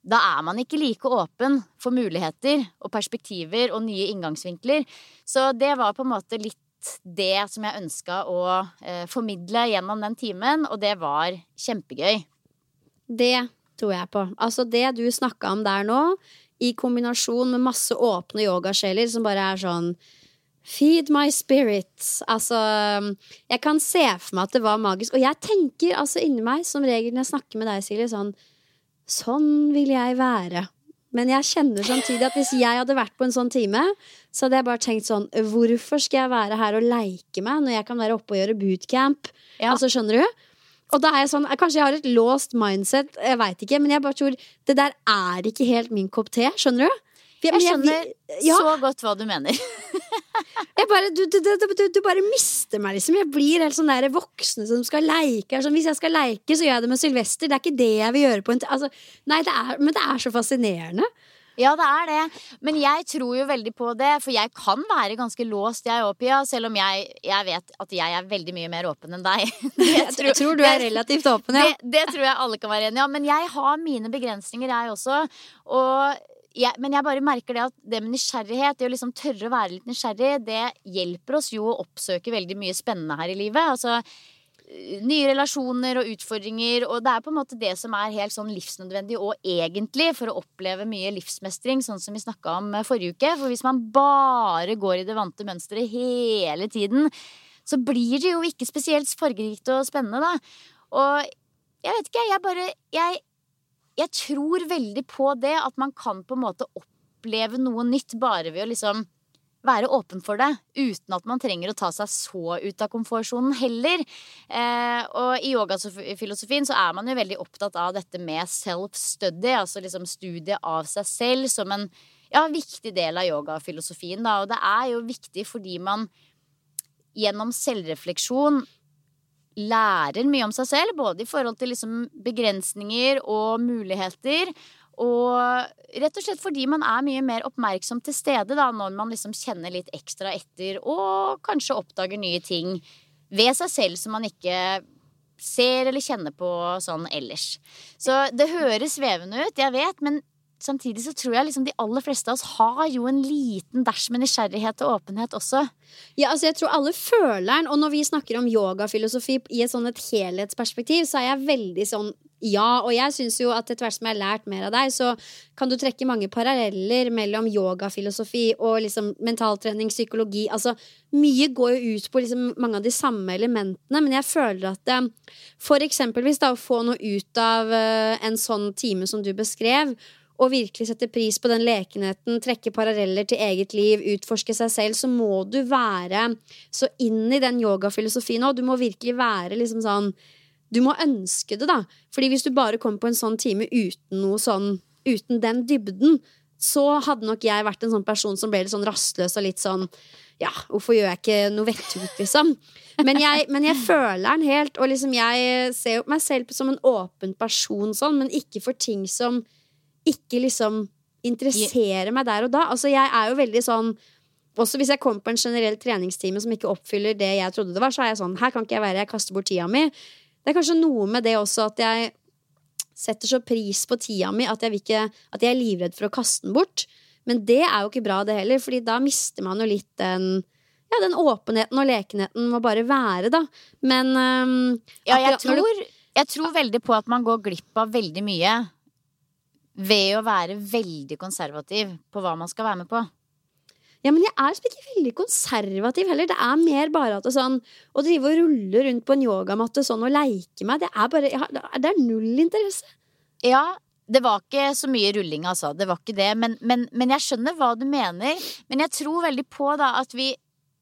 da er man ikke like åpen for muligheter og perspektiver og nye inngangsvinkler. Så det var på en måte litt det som jeg ønska å eh, formidle gjennom den timen, og det var kjempegøy. Det tror jeg på. Altså det du snakka om der nå, i kombinasjon med masse åpne yogasjeler som bare er sånn Feed my spirit. Altså, jeg kan se for meg at det var magisk. Og jeg tenker altså inni meg, som regel når jeg snakker med deg, Silje, sånn Sånn vil jeg være. Men jeg kjenner samtidig at hvis jeg hadde vært på en sånn time, så hadde jeg bare tenkt sånn Hvorfor skal jeg være her og leike meg når jeg kan være oppe og gjøre bootcamp? Ja. Altså, skjønner du? Og da er jeg sånn, Kanskje jeg har et låst mindset, jeg veit ikke, men jeg bare tror det der er ikke helt min kopp te. Skjønner du? Jeg, Jeg skjønner ja. så godt hva du mener. Bare, du, du, du, du, bare mister meg, liksom. Jeg blir helt sånn der voksne som skal leike. Sånn, hvis jeg skal leike, så gjør jeg det med Sylvester. Det er ikke det jeg vil gjøre på en altså, Nei, det er, men det er så fascinerende. Ja, det er det. Men jeg tror jo veldig på det, for jeg kan være ganske låst, jeg òg, Pia. Selv om jeg, jeg vet at jeg er veldig mye mer åpen enn deg. Jeg tror, jeg tror du er relativt åpen, ja. Det, det tror jeg alle kan være enig i. Ja, Men jeg har mine begrensninger, jeg også. Og jeg, men jeg bare merker det at det med nysgjerrighet, det å liksom tørre å være litt nysgjerrig, det hjelper oss jo å oppsøke veldig mye spennende her i livet. Altså nye relasjoner og utfordringer, og det er på en måte det som er helt sånn livsnødvendig og egentlig for å oppleve mye livsmestring, sånn som vi snakka om eh, forrige uke. For hvis man bare går i det vante mønsteret hele tiden, så blir det jo ikke spesielt fargerikt og spennende, da. Og jeg vet ikke, jeg bare jeg, jeg tror veldig på det at man kan på en måte oppleve noe nytt bare ved å liksom være åpen for det, uten at man trenger å ta seg så ut av komfortsonen heller. Eh, og i yogafilosofien så er man jo veldig opptatt av dette med self-study, altså liksom studie av seg selv, som en ja, viktig del av yogafilosofien. Da. Og det er jo viktig fordi man gjennom selvrefleksjon lærer mye om seg selv, både i forhold til liksom begrensninger og muligheter. Og rett og slett fordi man er mye mer oppmerksom til stede da, når man liksom kjenner litt ekstra etter og kanskje oppdager nye ting ved seg selv som man ikke ser eller kjenner på sånn ellers. Så det høres svevende ut, jeg vet, men samtidig så tror jeg liksom de aller fleste av oss har jo en liten dæsj med nysgjerrighet og åpenhet også. Ja, altså jeg tror alle føler den, og når vi snakker om yogafilosofi i et sånn et helhetsperspektiv, så er jeg veldig sånn ja, og jeg syns jo at etter hvert som jeg har lært mer av deg, så kan du trekke mange paralleller mellom yogafilosofi og liksom mentaltrening, psykologi. Altså, mye går jo ut på liksom mange av de samme elementene, men jeg føler at det, for eksempelvis da å få noe ut av eh, en sånn time som du beskrev, og virkelig sette pris på den lekenheten, trekke paralleller til eget liv, utforske seg selv, så må du være så inn i den yogafilosofien òg. Du må virkelig være liksom sånn Du må ønske det, da. Fordi hvis du bare kommer på en sånn time uten noe sånn Uten den dybden, så hadde nok jeg vært en sånn person som ble litt sånn rastløs og litt sånn Ja, hvorfor gjør jeg ikke noe vettug, liksom? Men jeg, men jeg føler den helt, og liksom jeg ser meg selv som en åpen person sånn, men ikke for ting som ikke liksom interessere meg der og da. Altså, jeg er jo veldig sånn også hvis jeg kommer på en generell treningstime som ikke oppfyller det jeg trodde det var, så er jeg sånn Her kan ikke jeg være, jeg kaster bort tida mi. Det er kanskje noe med det også at jeg setter så pris på tida mi at jeg, ikke, at jeg er livredd for å kaste den bort. Men det er jo ikke bra, det heller, Fordi da mister man jo litt den ja, den åpenheten og lekenheten må bare være, da. Men um, Ja, jeg tror, jeg tror veldig på at man går glipp av veldig mye ved å være veldig konservativ på hva man skal være med på. Ja, men jeg er liksom ikke veldig konservativ heller. Det er mer bare at det sånn Å drive og rulle rundt på en yogamatte sånn og leike meg, det er bare har, Det er null interesse. Ja, det var ikke så mye rulling, altså. Det var ikke det. Men, men, men jeg skjønner hva du mener. Men jeg tror veldig på da at vi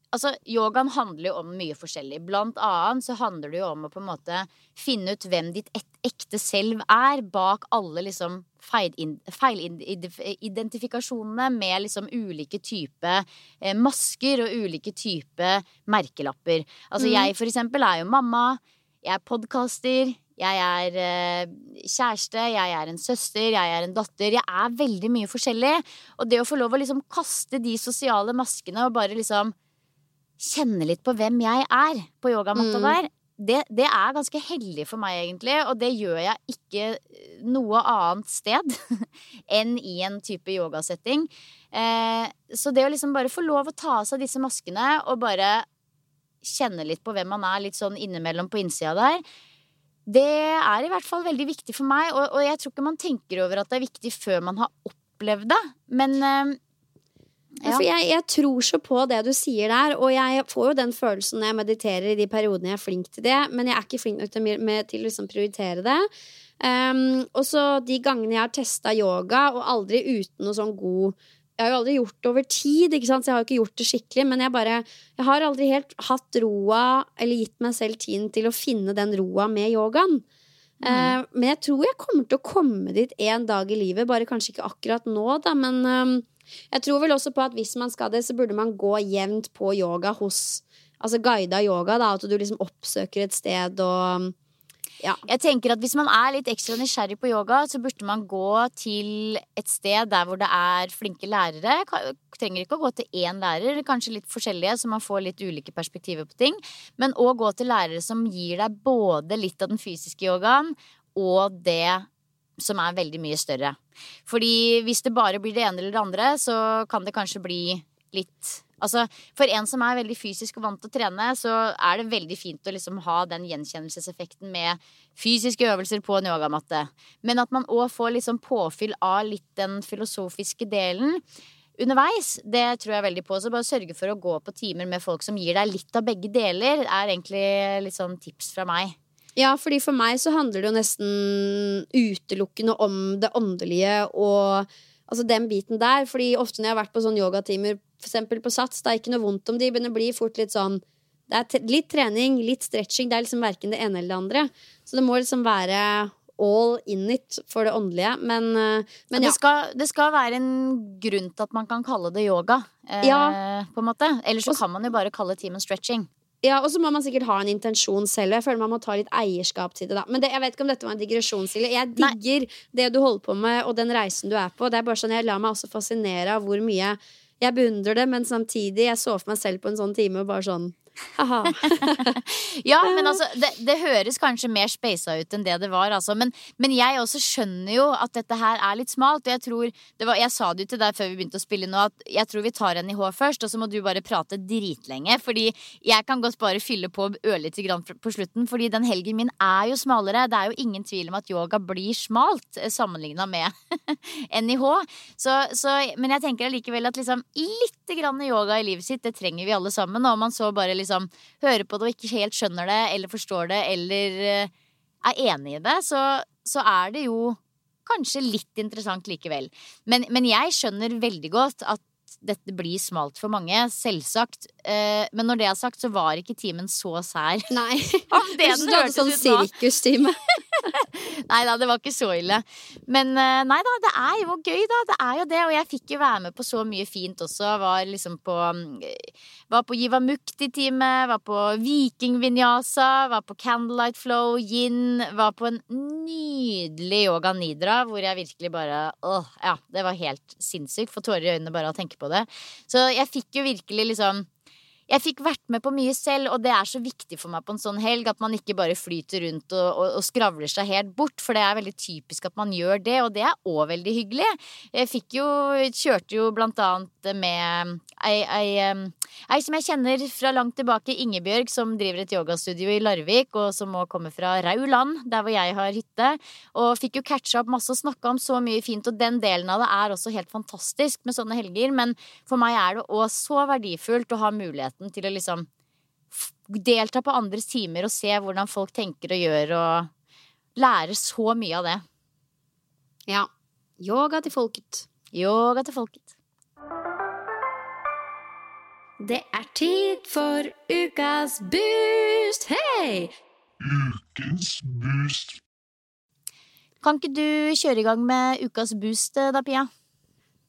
Altså, yogaen handler jo om mye forskjellig. Blant annet så handler det jo om å på en måte finne ut hvem ditt ekte selv er, bak alle liksom feilidentifikasjonene med liksom ulike typer eh, masker og ulike typer merkelapper. Altså Mm. jeg for eksempel er jo mamma, jeg er podkaster, jeg er eh, kjæreste, jeg er en søster, jeg er en datter. Jeg er veldig mye forskjellig. Og det å få lov å liksom kaste de sosiale maskene og bare liksom kjenne litt på hvem jeg er på yogamatta Mm. der, det, det er ganske heldig for meg, egentlig. Og det gjør jeg ikke noe annet sted enn i en type yogasetting. Eh, så det å liksom bare få lov å ta av seg disse maskene og bare kjenne litt på hvem man er, litt sånn innimellom på innsida der, det er i hvert fall veldig viktig for meg. Og, og jeg tror ikke man tenker over at det er viktig før man har opplevd det. Men eh, Ja. For jeg, jeg tror så på det du sier der, og jeg får jo den følelsen når jeg mediterer i de periodene jeg er flink til det, men jeg er ikke flink nok til, å liksom prioritere det. Um, og så de gangene jeg har testa yoga, og aldri uten noe sånn god Jeg har jo aldri gjort det over tid, så jeg har jo ikke gjort det skikkelig, men jeg bare Jeg har aldri helt hatt roa, eller gitt meg selv tiden til å finne den roa med yogaen. Eh, men jeg tror jeg kommer til å komme dit en dag i livet, bare kanskje ikke akkurat nå, da, men um, jeg tror vel også på at hvis man skal det, så burde man gå jevnt på yoga hos Altså guida yoga, da, at du liksom oppsøker et sted og Ja. Jeg tenker at Hvis man er litt ekstra nysgjerrig på yoga, så burde man gå til et sted der hvor det er flinke lærere. Trenger ikke å gå til én lærer, kanskje litt forskjellige, så man får litt ulike perspektiver på ting. Men òg gå til lærere som gir deg både litt av den fysiske yogaen og det som er veldig mye større. Fordi hvis det bare blir det ene eller det andre, så kan det kanskje bli litt Altså, For en som er veldig fysisk og vant til å trene, så er det veldig fint å liksom ha den gjenkjennelseseffekten med fysiske øvelser på en yogamatte. Men at man òg får liksom påfyll av litt den filosofiske delen underveis, det tror jeg veldig på. Så bare sørge for å gå på timer med folk som gir deg litt av begge deler, er egentlig litt sånn tips fra meg. Ja, fordi for meg så handler det jo nesten utelukkende om det åndelige og altså den biten der. Fordi ofte når jeg har vært på sånn yogatimer, eksempel på Sats, det er ikke noe vondt om de, men det blir fort litt sånn det er litt trening, litt stretching. Det er liksom verken det ene eller det andre. Så det må liksom være all in it for det åndelige. Men, men ja. det, skal, det skal være en grunn til at man kan kalle det yoga, eh, Ja. på en måte. Ellers så kan man jo bare kalle timen stretching. Ja, og så må man sikkert ha en intensjon selv. Jeg føler man må ta litt eierskap til det. da Men det, jeg vet ikke om dette var en digresjon, Silje. Jeg Nei. digger det du holder på med, og den reisen du er på. Det er bare sånn, Jeg lar meg også fascinere av hvor mye jeg beundrer det, men samtidig jeg så for meg selv på en sånn time og bare sånn. Ja, men altså, det, det høres kanskje mer speisa ut enn det det var, altså. Men, men jeg også skjønner jo at dette her er litt smalt. Og jeg tror var, Jeg sa det jo til deg før vi begynte å spille nå, at jeg tror vi tar NIH først, og så må du bare prate dritlenge. Fordi jeg kan godt bare fylle på ørlite grann på slutten, fordi den helgen min er jo smalere. Det er jo ingen tvil om at yoga blir smalt eh, sammenligna med NIH. Så, så, men jeg tenker allikevel at liksom lite grann yoga i livet sitt, det trenger vi alle sammen. Og man så bare liksom hører på det og ikke helt skjønner det, eller forstår det, eller eh, er enig i det, så, så er det jo kanskje litt interessant likevel. Men, men jeg skjønner veldig godt at dette blir smalt for mange, selvsagt. Eh, men når det er sagt, så var ikke timen så sær. Nei. Om det den hørtes sånn sirkustime. Nei da, det var ikke så ille. Men eh, nei da, det er jo gøy, da. Det er jo det. Og jeg fikk jo være med på så mye fint også. Var liksom på mm, Var på Jivamukti-time, var på Viking Vinyasa, var på Candlelight Flow, yin. Var på en nydelig yoga nidra hvor jeg virkelig bare Åh, ja, det var helt sinnssykt. Får tårer i øynene bare av å tenke på det. Så jeg fikk jo virkelig liksom jeg fikk vært med på mye selv, og det er så viktig for meg på en sånn helg at man ikke bare flyter rundt og, og, og skravler seg helt bort, for det er veldig typisk at man gjør det, og det er òg veldig hyggelig. Jeg fikk jo, kjørte jo blant annet med ei, ei, ei som jeg kjenner fra langt tilbake, Ingebjørg, som driver et yogastudio i Larvik, og som òg kommer fra Rauland, der hvor jeg har hytte, og fikk jo catcha opp masse og snakka om så mye fint, og den delen av det er også helt fantastisk med sånne helger, men for meg er det òg så verdifullt å ha muligheten til å liksom delta på andres timer og se hvordan folk tenker og gjør, og lære så mye av det. Ja. Yoga til folket. Yoga til folket. Det er tid for ukas boost, hei! Ukens boost. Kan ikke du kjøre i gang med ukas boost, da, Pia?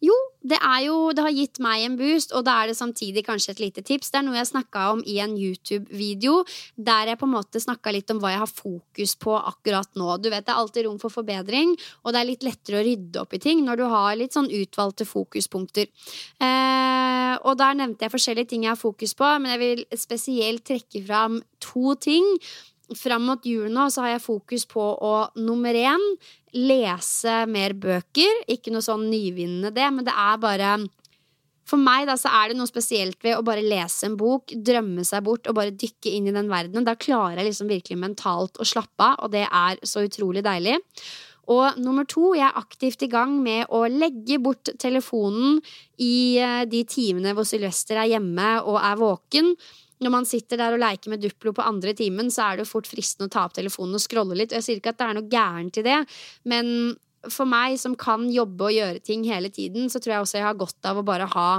Jo, det jo Det har gitt meg en boost, og da er det samtidig kanskje et lite tips. Det er noe jeg snakka om i en YouTube-video, der jeg på en måte snakka litt om hva jeg har fokus på akkurat nå. Du vet, Det er alltid rom for forbedring, og det er litt lettere å rydde opp i ting når du har litt sånn utvalgte fokuspunkter. Eh, og der nevnte jeg forskjellige ting jeg har fokus på, men jeg vil spesielt trekke fram to ting. Fram mot jul nå så har jeg fokus på å nummer én lese mer bøker. Ikke noe sånn nyvinnende det, men det er bare for meg da, så er det noe spesielt ved å bare lese en bok, drømme seg bort og bare dykke inn i den verdenen. Da klarer jeg liksom virkelig mentalt å slappe av, og det er så utrolig deilig. Og nummer to, jeg er aktivt i gang med å legge bort telefonen i eh, de timene hvor Sylvester er hjemme og er våken. Når man sitter der og leker med Duplo på andre timen, så er det jo fort fristende å ta opp telefonen og scrolle litt. Og jeg sier ikke at det er noe gærent i det, men for meg som kan jobbe og gjøre ting hele tiden, så tror jeg også jeg har godt av å bare ha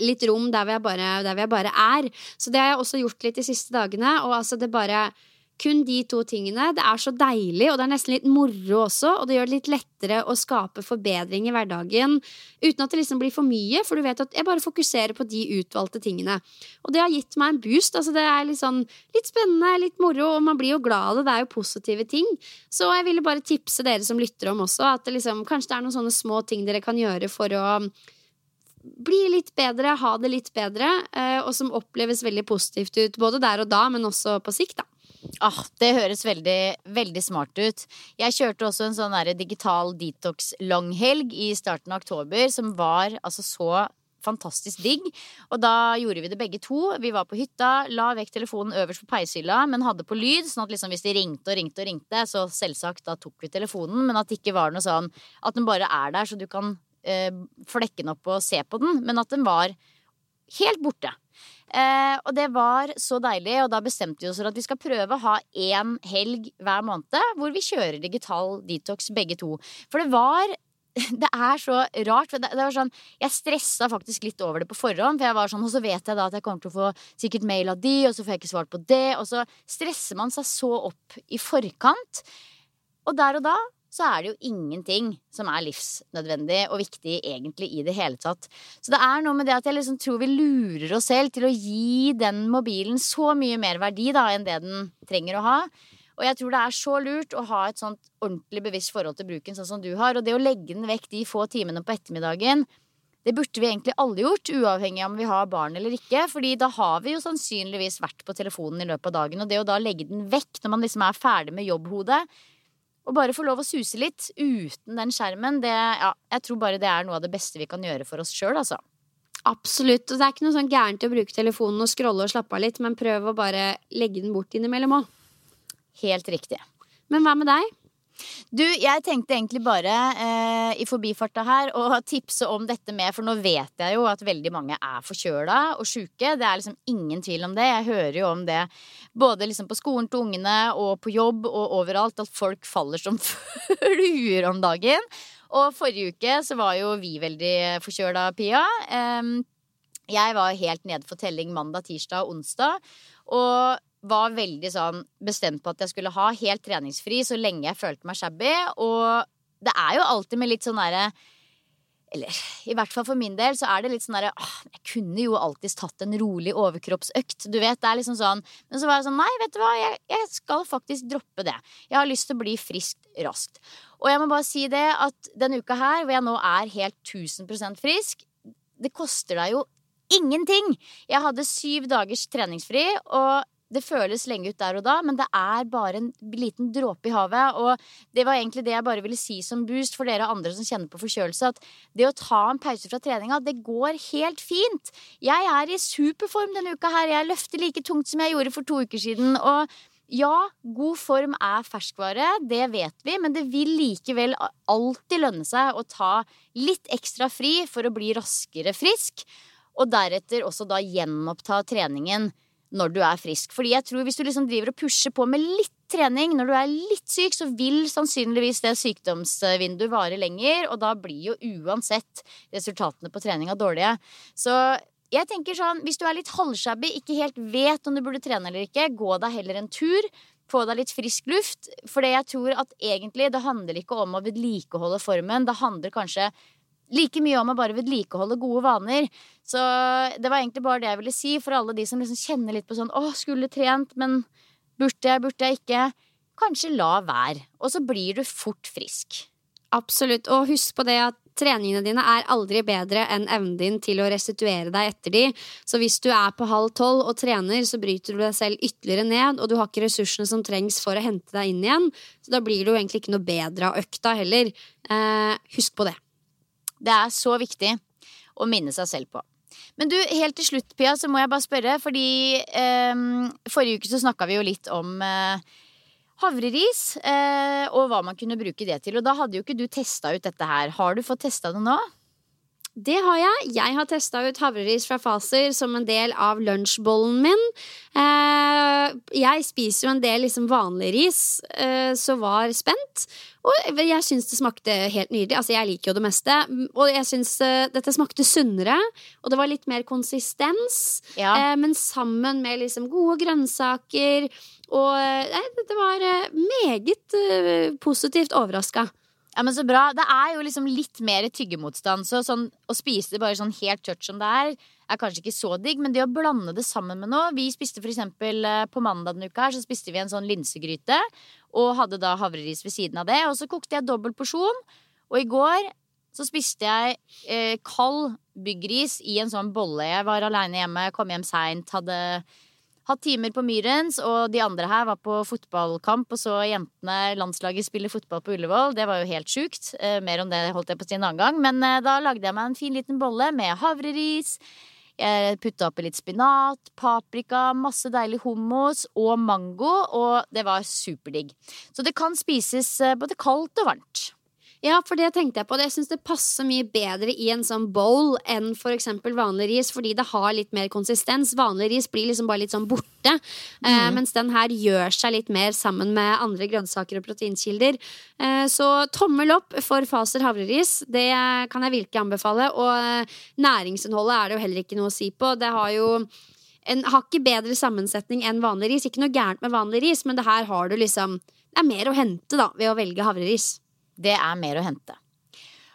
litt rom der hvor jeg bare, der hvor jeg bare er. Så det har jeg også gjort litt de siste dagene. Og altså det bare kun de to tingene. Det er så deilig, og det er nesten litt moro også. Og det gjør det litt lettere å skape forbedring i hverdagen uten at det liksom blir for mye. For du vet at jeg bare fokuserer på de utvalgte tingene. Og det har gitt meg en boost. Altså det er litt sånn litt spennende, litt moro, og man blir jo glad av det. Det er jo positive ting. Så jeg ville bare tipse dere som lytter om også, at det liksom, kanskje det er noen sånne små ting dere kan gjøre for å bli litt bedre, ha det litt bedre, eh, og som oppleves veldig positivt ut både der og da, men også på sikt, da. Ah, det høres veldig, veldig smart ut. Jeg kjørte også en sånn digital detox-langhelg i starten av oktober som var altså så fantastisk digg. Og da gjorde vi det begge to. Vi var på hytta, la vekk telefonen øverst på peishylla, men hadde på lyd, sånn at liksom hvis de ringte og ringte og ringte, så selvsagt, da tok vi telefonen, men at det ikke var noe sånn at den bare er der så du kan eh, flekke den opp og se på den, men at den var helt borte. Eh, og det var så deilig, og da bestemte vi oss for at vi skal prøve å ha én helg hver måned hvor vi kjører digital detox begge to. For det var det er så rart. Det, det var sånn, jeg stressa faktisk litt over det på forhånd. For jeg var sånn, Og så vet jeg da at jeg kommer til å få sikkert mail av de, og så får jeg ikke svart på det. Og så stresser man seg så opp i forkant. Og der og da så er det jo ingenting som er livsnødvendig og viktig egentlig i det hele tatt. Så det er noe med det at jeg liksom tror vi lurer oss selv til å gi den mobilen så mye mer verdi da enn det den trenger å ha. Og jeg tror det er så lurt å ha et sånt ordentlig bevisst forhold til bruken sånn som du har. Og det å legge den vekk de få timene på ettermiddagen, det burde vi egentlig alle gjort, uavhengig av om vi har barn eller ikke. fordi da har vi jo sannsynligvis vært på telefonen i løpet av dagen. Og det å da legge den vekk når man liksom er ferdig med jobbhodet, å bare få lov å suse litt uten den skjermen, det, ja, jeg tror bare det er noe av det beste vi kan gjøre for oss sjøl, altså. Absolutt. Og det er ikke noe sånn gærent å bruke telefonen og scrolle og slappe av litt, men prøv å bare legge den bort innimellom òg. Helt riktig. Men hva med deg? Du, jeg tenkte egentlig bare eh, i forbifarta her å tipse om dette med For nå vet jeg jo at veldig mange er forkjøla og sjuke. Det er liksom ingen tvil om det. Jeg hører jo om det både liksom på skolen til ungene og på jobb og overalt at folk faller som fluer om dagen. Og forrige uke så var jo vi veldig forkjøla, Pia. Eh, jeg var helt nede for telling mandag, tirsdag og onsdag. Og var veldig sånn bestemt på at jeg skulle ha helt treningsfri så lenge jeg følte meg shabby. Og det er jo alltid med litt sånn derre eller i hvert fall for min del så er det litt sånn derre Jeg kunne jo alltids tatt en rolig overkroppsøkt. Du vet, det er liksom sånn Men så var jeg sånn Nei, vet du hva, jeg, jeg skal faktisk droppe det. Jeg har lyst til å bli frisk raskt. Og jeg må bare si det at denne uka her, hvor jeg nå er helt 1000% frisk, det koster deg jo ingenting! Jeg hadde syv dagers treningsfri, og det føles lenge ut der og da, men det er bare en liten dråpe i havet. Og det var egentlig det jeg bare ville si som boost for dere andre som kjenner på forkjølelse. At det å ta en pause fra treninga, det går helt fint. Jeg er i superform denne uka her. Jeg løfter like tungt som jeg gjorde for to uker siden. Og ja, god form er ferskvare, det vet vi, men det vil likevel alltid lønne seg å ta litt ekstra fri for å bli raskere frisk. Og deretter også da gjenoppta treningen når du er frisk. Fordi jeg tror hvis du liksom driver og pusher på med litt trening når du er litt syk, så vil sannsynligvis det sykdomsvinduet vare lenger, og da blir jo uansett resultatene på treninga dårlige. Så jeg tenker sånn, hvis du er litt halvshabby, ikke helt vet om du burde trene eller ikke, gå deg heller en tur. Få deg litt frisk luft. For jeg tror at egentlig det handler ikke om å vedlikeholde formen. Det handler kanskje like mye om å bare vedlikeholde gode vaner. Så det var egentlig bare det jeg ville si for alle de som liksom kjenner litt på sånn Å, skulle trent, men burde jeg, burde jeg ikke? Kanskje la være. Og så blir du fort frisk. Absolutt. Og husk på det at treningene dine er aldri bedre enn evnen din til å restituere deg etter de. Så hvis du er på halv tolv og trener, så bryter du deg selv ytterligere ned, og du har ikke ressursene som trengs for å hente deg inn igjen. Så da blir jo egentlig ikke noe bedre av økta heller. Eh, husk på det. Det er så viktig å minne seg selv på. Men du, helt til slutt, Pia, så må jeg bare spørre, fordi eh, forrige uke så snakka vi jo litt om eh, havreris eh, og hva man kunne bruke det til. Og da hadde jo ikke du testa ut dette her. Har du fått testa det nå? Det har jeg. Jeg har testa ut havreris fra Faser som en del av lunsjbollen min. Eh, jeg spiser jo en del liksom vanlig ris, eh, så var spent. Og jeg syns det smakte helt nydelig. Altså, jeg liker jo det meste. Og jeg syns eh, dette smakte sunnere, og det var litt mer konsistens. Ja. Men sammen med liksom gode grønnsaker. Og nei, det var meget positivt overraska. Ja, men Så bra. Det er jo liksom litt mer tyggemotstand. Så sånn, å spise det bare sånn helt tørt som det er, er kanskje ikke så digg. Men det å blande det sammen med noe Vi spiste for eksempel eh, på mandag denne uka her, så spiste vi en sånn linsegryte. Og hadde da havreris ved siden av det. Og så kokte jeg dobbel porsjon. Og i går så spiste jeg eh, kald byggris i en sånn bolle. Jeg var aleine hjemme, kom hjem seint, hadde hatt timer på Myrens, og de andre her var på fotballkamp og så jentene landslaget spille fotball på Ullevål. Det var jo helt sjukt. Eh, mer om det holdt jeg på å si en annen gang. Men eh, da lagde jeg meg en fin liten bolle med havreris. Jeg putta oppi litt spinat, paprika, masse deilig hummus og mango, og det var superdigg. Så det kan spises eh, både kaldt og varmt. Ja, for det tenkte jeg på. Jeg syns det passer mye bedre i en sånn bowl enn for eksempel vanlig ris, fordi det har litt mer konsistens. Vanlig ris blir liksom bare litt sånn borte, eh, mens den her gjør seg litt mer sammen med andre grønnsaker og proteinkilder. Eh, så tommel opp for Faser havreris. Det kan jeg virkelig anbefale. Og eh, næringsinnholdet er det jo heller ikke noe å si på. Det har jo en har ikke bedre sammensetning enn vanlig ris. Ikke noe gærent med vanlig ris, men det her har du liksom Det er mer å hente da ved å velge havreris. Det er mer å hente.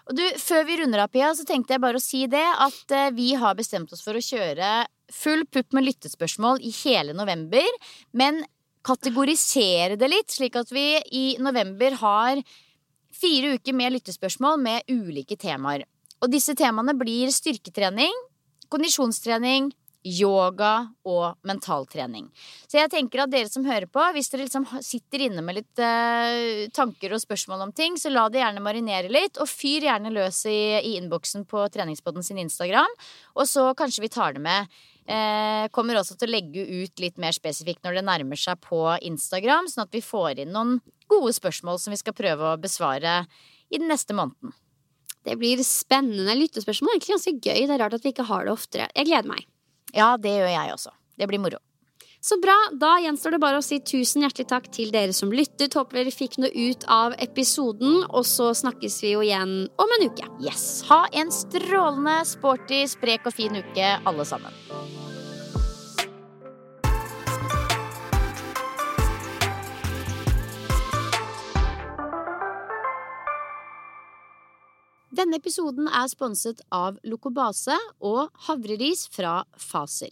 Og du, Før vi runder av, Pia, så tenkte jeg bare å si det at eh, vi har bestemt oss for å kjøre full pupp med lyttespørsmål i hele november. Men kategorisere det litt, slik at vi i november har fire uker med lyttespørsmål med ulike temaer. Og disse temaene blir styrketrening, kondisjonstrening, yoga og mentaltrening. Så jeg tenker at dere som hører på, hvis dere liksom sitter inne med litt eh, tanker og spørsmål om ting, så la det gjerne marinere litt, og fyr gjerne løs i, i innboksen på Treningspodden sin Instagram. Og så kanskje vi tar det med. Eh, kommer også til å legge ut litt mer spesifikt når det nærmer seg på Instagram, sånn at vi får inn noen gode spørsmål som vi skal prøve å besvare i den neste måneden. Det blir spennende lyttespørsmål. Egentlig ganske gøy. Det er rart at vi ikke har det oftere. Jeg gleder meg. Ja, det gjør jeg også. Det blir moro. Så bra. Da gjenstår det bare å si tusen hjertelig takk til dere som lyttet. Håper dere fikk noe ut av episoden, og så snakkes vi jo igjen om en uke. Yes. Ha en strålende, sporty, sprek og fin uke, alle sammen. Denne episoden er sponset av Lokobase og havreris fra Faser.